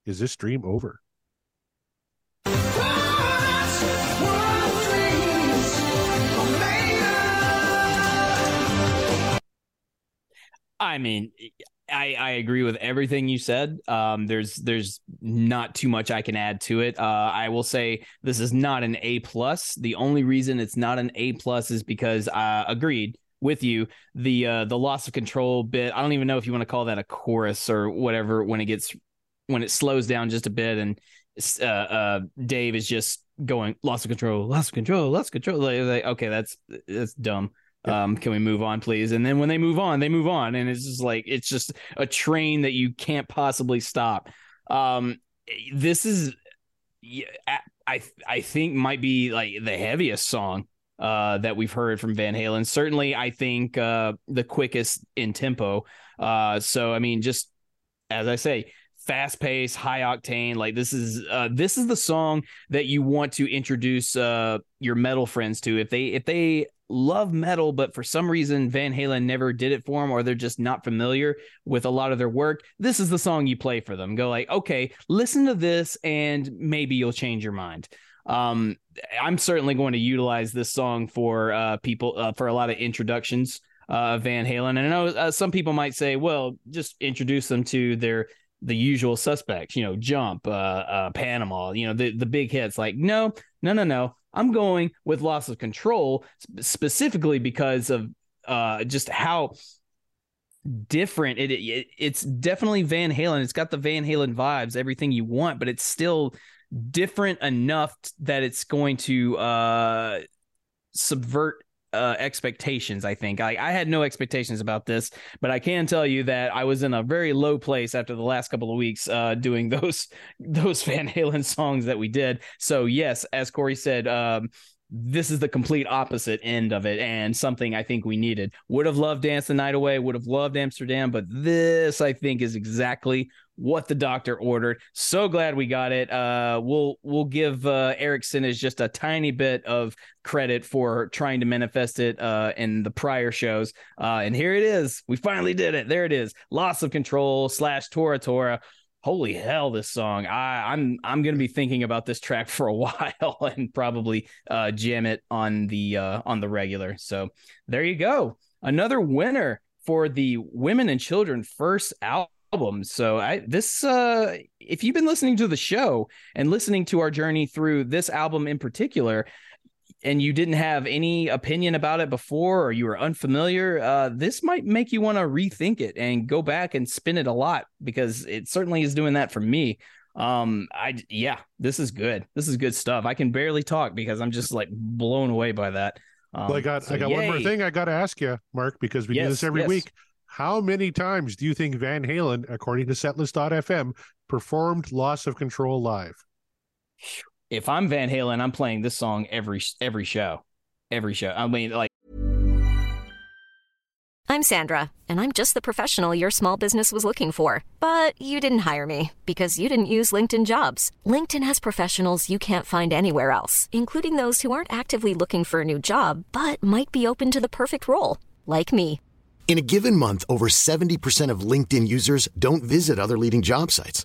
is this dream over? I mean, I I agree with everything you said. Um, there's there's not too much I can add to it. Uh, I will say this is not an A plus. The only reason it's not an A plus is because I agreed with you. The uh, the loss of control bit. I don't even know if you want to call that a chorus or whatever. When it gets when it slows down just a bit and uh, uh, Dave is just going loss of control, loss of control, loss of control. Like, like, okay, that's that's dumb. Um, can we move on, please? And then when they move on, they move on, and it's just like it's just a train that you can't possibly stop. Um, this is, I I think might be like the heaviest song uh that we've heard from Van Halen. Certainly, I think uh the quickest in tempo. Uh, so I mean, just as I say, fast pace, high octane. Like this is uh this is the song that you want to introduce uh your metal friends to if they if they love metal but for some reason Van Halen never did it for them or they're just not familiar with a lot of their work. This is the song you play for them. Go like okay listen to this and maybe you'll change your mind. Um I'm certainly going to utilize this song for uh people uh, for a lot of introductions uh Van Halen. And I know uh, some people might say well just introduce them to their the usual suspects, you know, Jump, uh, uh, Panama, you know, the the big hits. Like, no, no, no, no. I'm going with Loss of Control specifically because of uh, just how different it, it. It's definitely Van Halen. It's got the Van Halen vibes, everything you want, but it's still different enough that it's going to uh, subvert uh, expectations. I think I, I had no expectations about this, but I can tell you that I was in a very low place after the last couple of weeks uh, doing those those Van Halen songs that we did. So yes, as Corey said, um, this is the complete opposite end of it and something I think we needed. Would have loved Dance the Night Away, would have loved Amsterdam, but this I think is exactly what the doctor ordered. So glad we got it. Uh, we'll we'll give uh, Senich just a tiny bit of credit for trying to manifest it uh, in the prior shows. Uh, and here it is. We finally did it. There it is. Loss of control slash Tora Tora holy hell this song. I, i'm i'm gonna be thinking about this track for a while and probably uh jam it on the uh on the regular. So there you go. Another winner for the women and children first album. So i this uh if you've been listening to the show and listening to our journey through this album in particular and you didn't have any opinion about it before or you were unfamiliar, uh, this might make you want to rethink it and go back and spin it a lot because it certainly is doing that for me. Um, I yeah, this is good. This is good stuff. I can barely talk because I'm just like blown away by that. Um, well, I got so I got one more thing I got to ask you, Mark, because we do this every yes. week. How many times do you think Van Halen, according to Setlist.fm, performed "Loss of Control" live? If I'm Van Halen, I'm playing this song every every show, every show. I mean, like. I'm Sandra, and I'm just the professional your small business was looking for. But you didn't hire me because you didn't use LinkedIn jobs. LinkedIn has professionals you can't find anywhere else, including those who aren't actively looking for a new job but might be open to the perfect role, like me. In a given month, over 70% of LinkedIn users don't visit other leading job sites.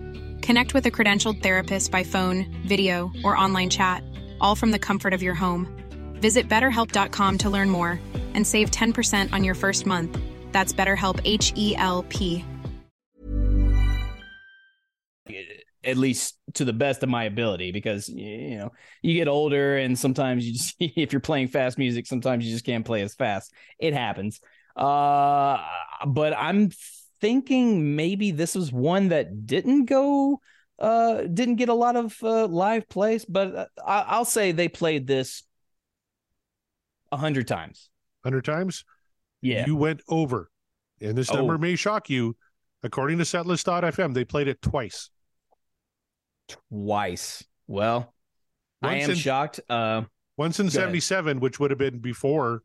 Connect with a credentialed therapist by phone, video, or online chat, all from the comfort of your home. Visit betterhelp.com to learn more and save 10% on your first month. That's BetterHelp H E L P. at least to the best of my ability because you know you get older and sometimes you just if you're playing fast music sometimes you just can't play as fast it happens uh but i'm thinking maybe this was one that didn't go uh didn't get a lot of uh, live plays but uh, I- i'll say they played this a hundred times Hundred times? yeah You went over, and this number Oh. may shock you. According to Setlist.fm, they played it twice. twice well i Once am in- shocked uh Once in Go ahead. '77, which would have been before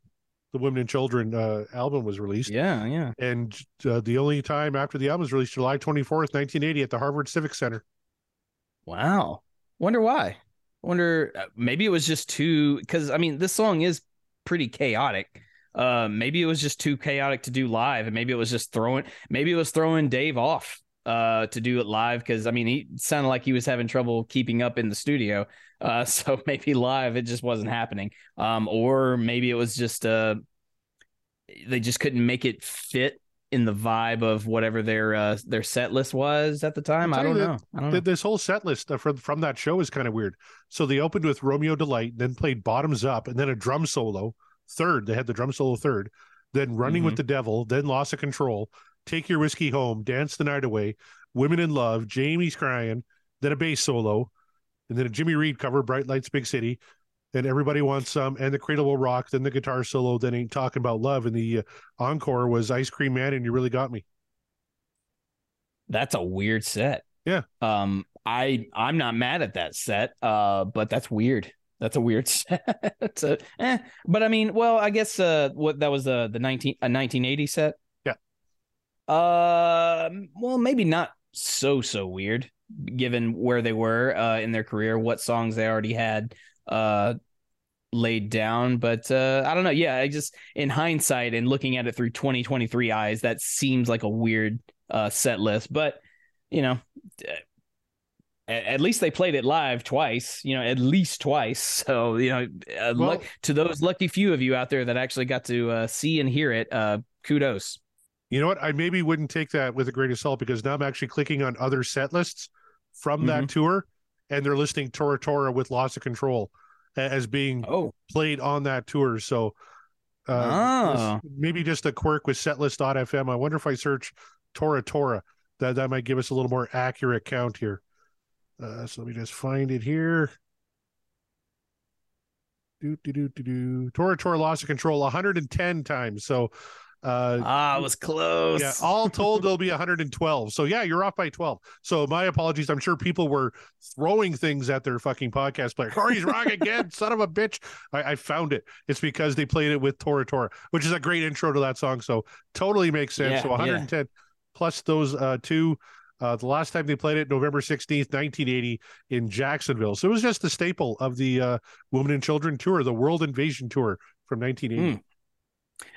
the Women and Children uh, album was released. yeah yeah And uh, the only time after the album was released, July 24th, 1980, at the Hartford Civic Center. Wow. Wonder why. Wonder uh, maybe it was just too because I mean this song is pretty chaotic. Uh, maybe it was just too chaotic to do live, and maybe it was just throwing. Maybe it was throwing Dave off uh to do it live because I mean he sounded like he was having trouble keeping up in the studio. Uh, so maybe live it just wasn't happening. Um, or maybe it was just uh they just couldn't make it fit in the vibe of whatever their uh their set list was at the time. I don't know. I don't know. This whole set list uh, from, from that show is kind of weird. So they opened with Romeo Delight, then played Bottoms Up, and then a drum solo. Third, they had the drum solo third. Then Running with Mhm. the Devil, then Loss of Control, Take Your Whiskey Home, Dance the Night Away, Women in Love, Jamie's Crying, then a bass solo, and then a Jimmy Reed cover, Bright Lights, Big City. and Everybody Wants Some, and The Cradle Will Rock, then the guitar solo, then Ain't Talking About Love. And the uh, encore was Ice Cream Man, and You Really Got Me. that's a weird set. Yeah. Um, I I'm not mad at that set. Uh, but that's weird. That's a weird set. It's a- eh. But I mean, well, I guess uh, what that was uh, the nineteen a nineteen eighty set. Yeah. Uh, well, maybe not so so weird given where they were uh in their career, what songs they already had uh laid down but uh i don't know yeah i just in hindsight and looking at it through 2023 eyes that seems like a weird uh set list but you know at, at least they played it live twice you know at least twice so you know uh, Well- luck, to those lucky few of you out there that actually got to uh see and hear it uh kudos. You know what? I maybe wouldn't take that with a grain of salt because now I'm actually clicking on other set lists from Mm-hmm. that tour, and they're listing Tora Tora with Loss of Control as being Oh, played on that tour. So uh, Ah. maybe just a quirk with setlist.fm. I wonder if I search Tora Tora, that that might give us a little more accurate count here. Uh, so let me just find it here. Do do do do do. Tora Tora loss of control 110 times. So uh ah, it was close. yeah, all told, there'll be 112. So yeah, you're off by 12. So my apologies. I'm sure people were throwing things at their fucking podcast player. Corey's wrong again, son of a bitch. I, I found it. It's because they played it with Tora Tora, which is a great intro to that song. So totally makes sense. Yeah, so 110 plus those uh two. Uh, the last time they played it, November 16th, 1980, in Jacksonville. So it was just a staple of the uh, Women and Children tour, the World Invasion tour from 1980.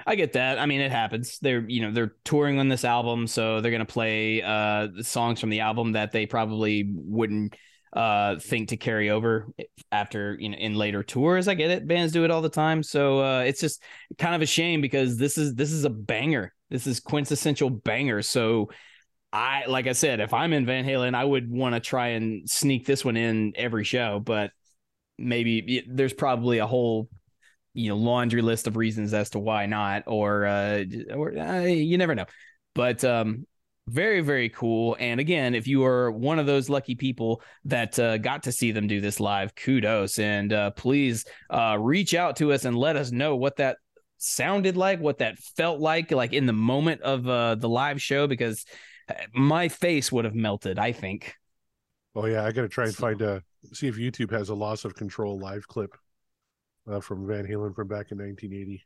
I get that. I mean, it happens. They're you know they're touring on this album, so they're gonna play uh songs from the album that they probably wouldn't uh think to carry over after you know in later tours. I get it. Bands do it all the time, so uh it's just kind of a shame because this is this is a banger. This is quintessential banger. So I like I said, if I'm in Van Halen, I would want to try and sneak this one in every show, but maybe there's probably a whole you know laundry list of reasons as to why not or uh or uh, you never know. But um very very cool. And again if you are one of those lucky people that uh, got to see them do this live kudos. And uh, please uh reach out to us and let us know what that sounded like what that felt like like in the moment of uh the live show because uh, my face would have melted i think. Oh yeah, I got to try and find a see if YouTube has a loss of control live clip uh, from Van Halen from back in 1980.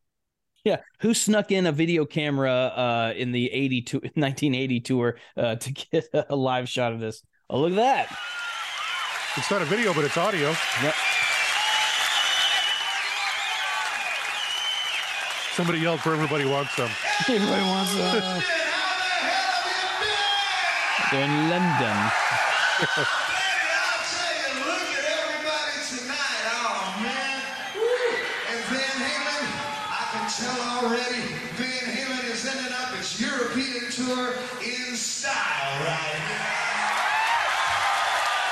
Yeah, who snuck in a video camera uh, in the 82, 1980 tour uh, to get a live shot of this? Oh, look at that. It's not a video, but it's audio. Yep. Somebody yelled for everybody wants some. Everybody wants uh, They're in London. I'll tell you, look at everybody tonight. Oh, man. Woo. And Van Halen, I can tell already, Van Halen is ending up its European tour in style right now.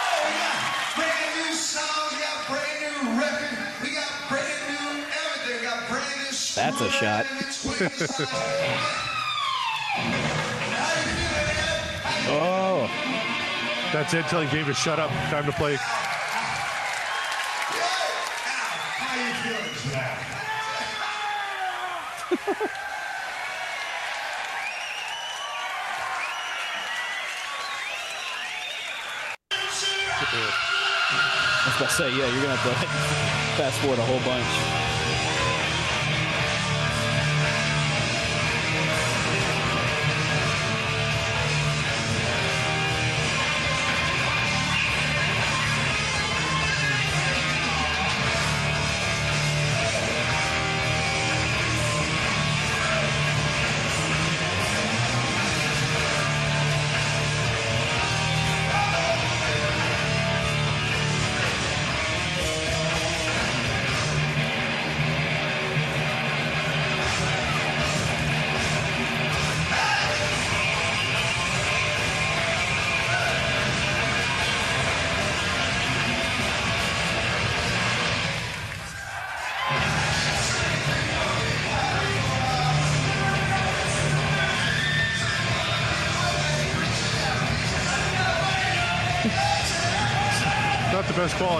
Oh, we got brand new songs, we got brand new record, we got brand new everything, we got brand new That's a shot. Oh, That's Ed telling David, shut up. Time to play. Say, yeah, you're gonna have to fast forward a whole bunch.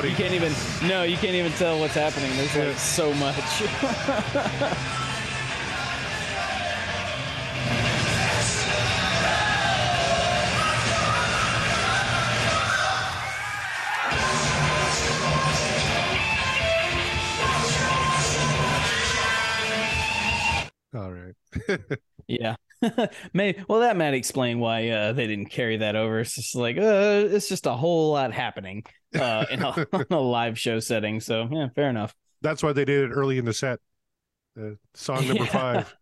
Quality. You can't even no, you can't even tell what's happening. There's like so much. All right. Yeah. May well that might explain why uh, they didn't carry that over. It's just like uh, it's just a whole lot happening uh, in a, a live show setting. So yeah, fair enough. That's why they did it early in the set. Uh, song number Yeah. five.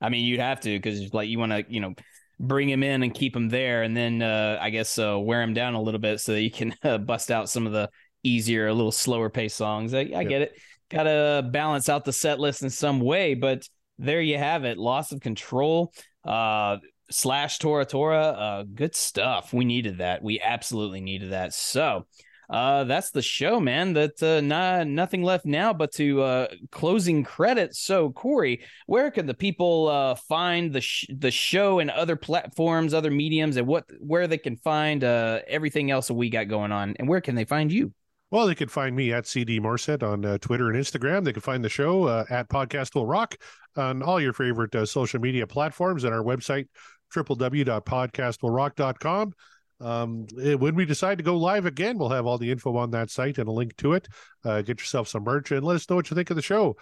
I mean, you'd have to because like you want to you know bring him in and keep him there, and then uh, I guess uh, wear him down a little bit so that you can uh, bust out some of the easier, a little slower pace songs. I, I get it. Got to balance out the set list in some way, but there you have it. Loss of control. Uh, slash Tora Tora. Uh, good stuff. We needed that. We absolutely needed that. So, uh, that's the show, man. That uh, not nothing left now but to uh, closing credits. So, Corey, where can the people uh, find the sh- the show and other platforms, other mediums, and what where they can find uh, everything else that we got going on, and where can they find you? Well, they can find me at CD Morset on uh, Twitter and Instagram. They can find the show uh, at Podcast Will Rock on all your favorite uh, social media platforms and our website, www.podcastwillrock.com. Um, when we decide to go live again, we'll have all the info on that site and a link to it. Uh, get yourself some merch and let us know what you think of the show.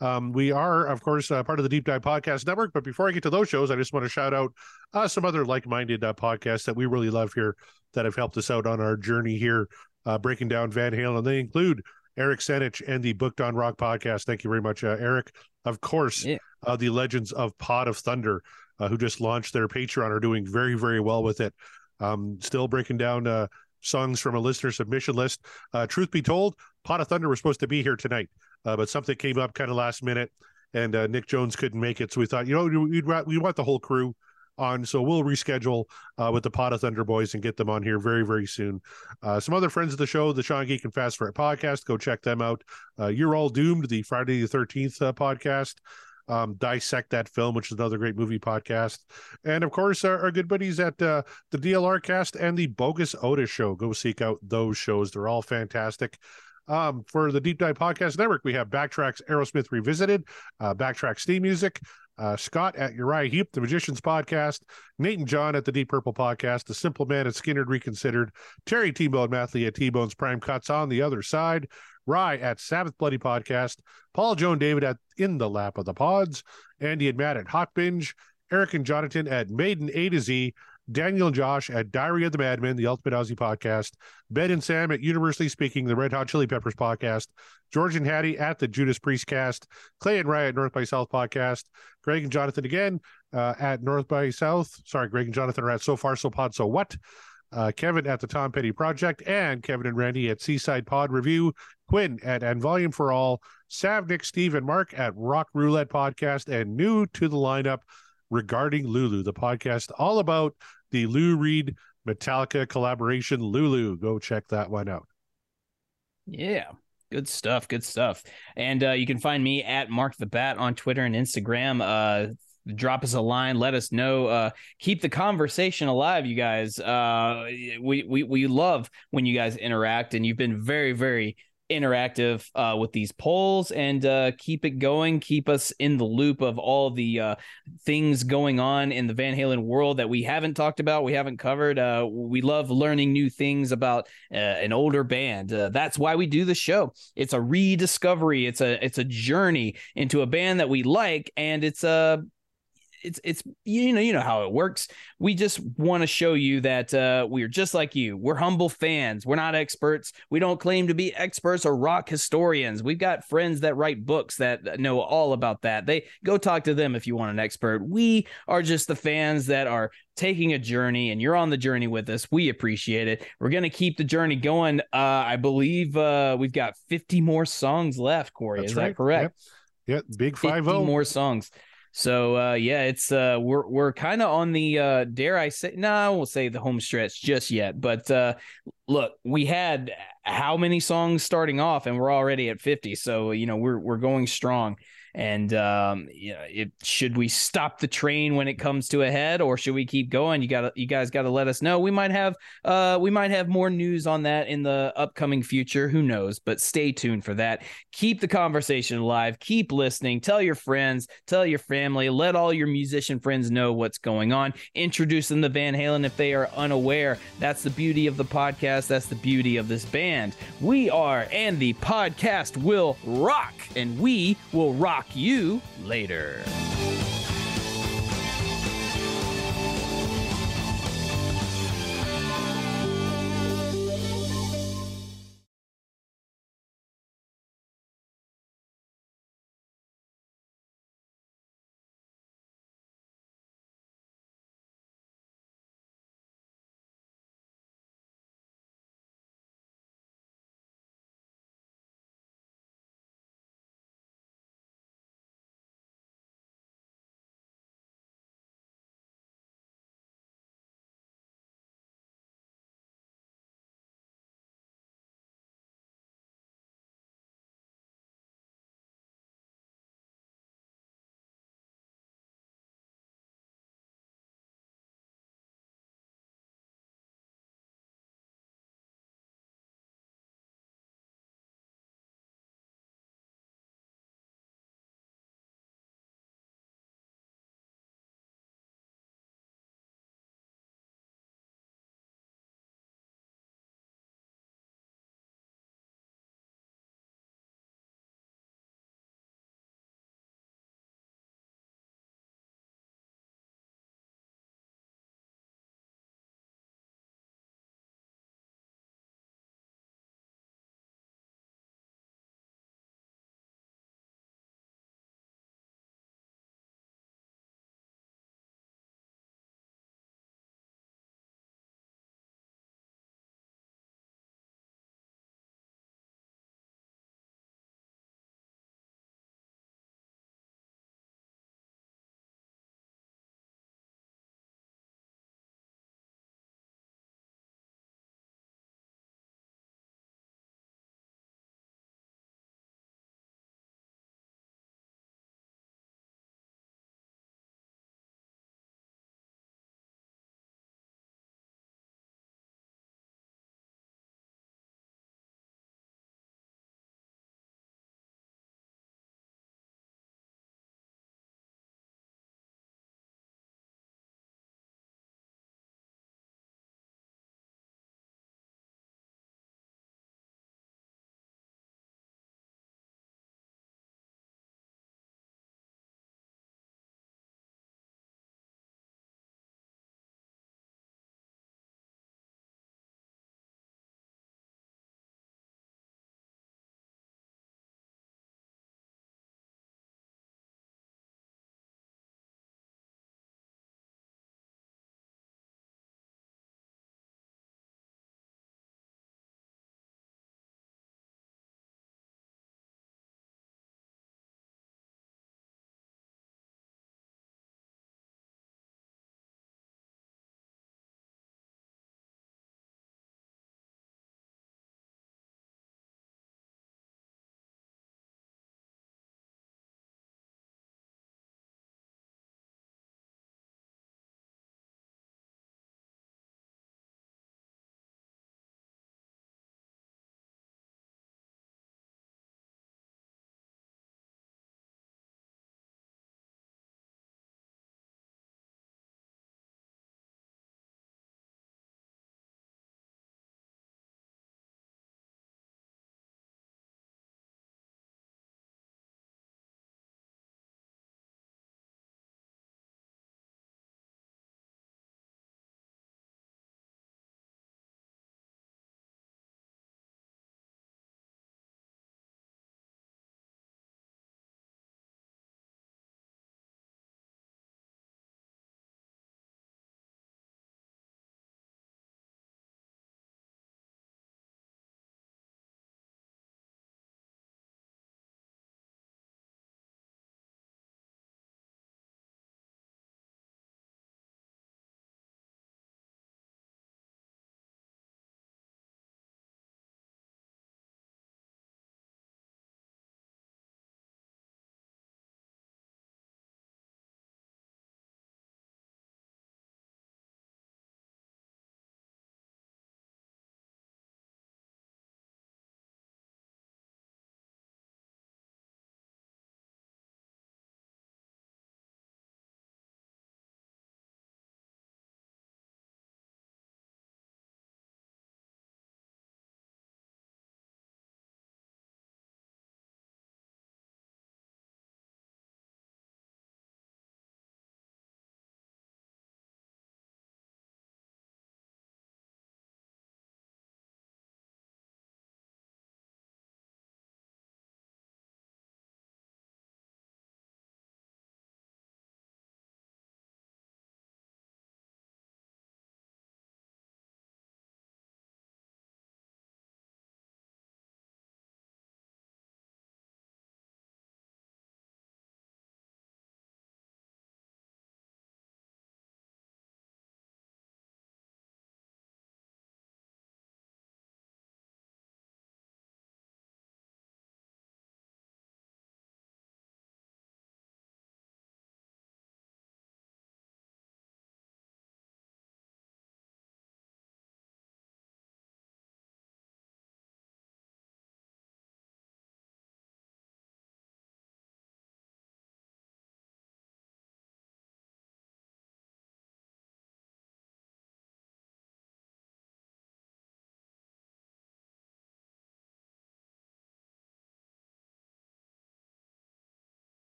Um, we are, of course, uh, part of the Deep Dive Podcast Network. But before I get to those shows, I just want to shout out uh, some other like minded uh, podcasts that we really love here that have helped us out on our journey here, uh, breaking down Van Halen. They include Eric Senich and the Booked on Rock podcast. Thank you very much, uh, Eric. Of course, Yeah. uh, the Legends of Pod of Thunder, uh, who just launched their Patreon, are doing very, very well with it. Um, still breaking down uh, songs from a listener submission list. Uh, truth be told, Pod of Thunder was supposed to be here tonight, uh, but something came up kind of last minute, and uh, Nick Jones couldn't make it. So we thought, you know, we'd, we want the whole crew on, so we'll reschedule uh, with the Pod of Thunder boys and get them on here very, very soon. Uh, some other friends of the show, the Sean Geek and Fast Food podcast, go check them out. Uh, You're All Doomed, the Friday the 13th uh, podcast. Um, dissect that film, which is another great movie podcast, and of course our, our good buddies at uh, the DLR Cast and the Bogus Otis Show. Go seek out those shows; they're all fantastic. Um, for the Deep Dive Podcast Network, we have Backtracks Aerosmith Revisited, uh, Backtrack Steam Music, uh, Scott at Uriah Heep, the Magicians Podcast, Nate and John at the Deep Purple Podcast, The Simple Man at Skynyrd Reconsidered, Terry T-Bone Mathley at T-Bone's Prime Cuts on the other side, Rye at Sabbath Bloody Podcast, Paul Joan David at In the Lap of the Pods, Andy and Matt at Hot Binge, Eric and Jonathan at Maiden A to Z, Daniel and Josh at Diary of the Madman, the Ultimate Aussie Podcast, Ben and Sam at Universally Speaking, the Red Hot Chili Peppers Podcast, George and Hattie at the Judas Priest Cast, Clay and at North by South Podcast, Greg and Jonathan again uh, at North by South. Sorry, Greg and Jonathan are at So Far So Pod So What. Uh, Kevin at the Tom Petty Project, and Kevin and Randy at Seaside Pod Review, Quinn at And Volume for All, Sav, Nick, Steve, and Mark at Rock Roulette Podcast, and new to the lineup regarding Lulu, the podcast all about the Lou Reed Metallica collaboration, Lulu. Go check that one out. Yeah. Good stuff. Good stuff. And uh, you can find me at Mark the Bat on Twitter and Instagram. Uh, drop us a line. Let us know. Uh, keep the conversation alive, you guys. Uh, we we we love when you guys interact, and you've been very very interactive uh, with these polls and uh, keep it going. Keep us in the loop of all the uh, things going on in the Van Halen world that we haven't talked about, we haven't covered. Uh, we love learning new things about uh, an older band. Uh, that's why we do the show. It's a rediscovery. It's a it's a journey into a band that we like, and it's a it's it's you know you know how it works. We just want to show you that uh, we're just like you. We're humble fans. We're not experts. We don't claim to be experts or rock historians. We've got friends that write books that know all about that. They go talk to them if you want an expert. We are just the fans that are taking a journey, and you're on the journey with us. We appreciate it. We're gonna keep the journey going. Uh, I believe uh, we've got 50 more songs left. Corey, That's is right. that correct? Yep. Yep. Big 50 five zero. more songs. So uh yeah, it's uh we're we're kind of on the uh dare I say no, I won't say the home stretch just yet, but uh look, we had how many songs starting off and we're already at 50. So, you know, we're we're going strong. And um yeah, it should we stop the train when it comes to a head or should we keep going? You got you guys got to let us know. We might have uh we might have more news on that in the upcoming future, who knows, but stay tuned for that. Keep the conversation alive, keep listening, tell your friends, tell your family, let all your musician friends know what's going on. Introduce them to Van Halen if they are unaware. That's the beauty of the podcast, that's the beauty of this band. We are and the podcast will rock and we will rock you later.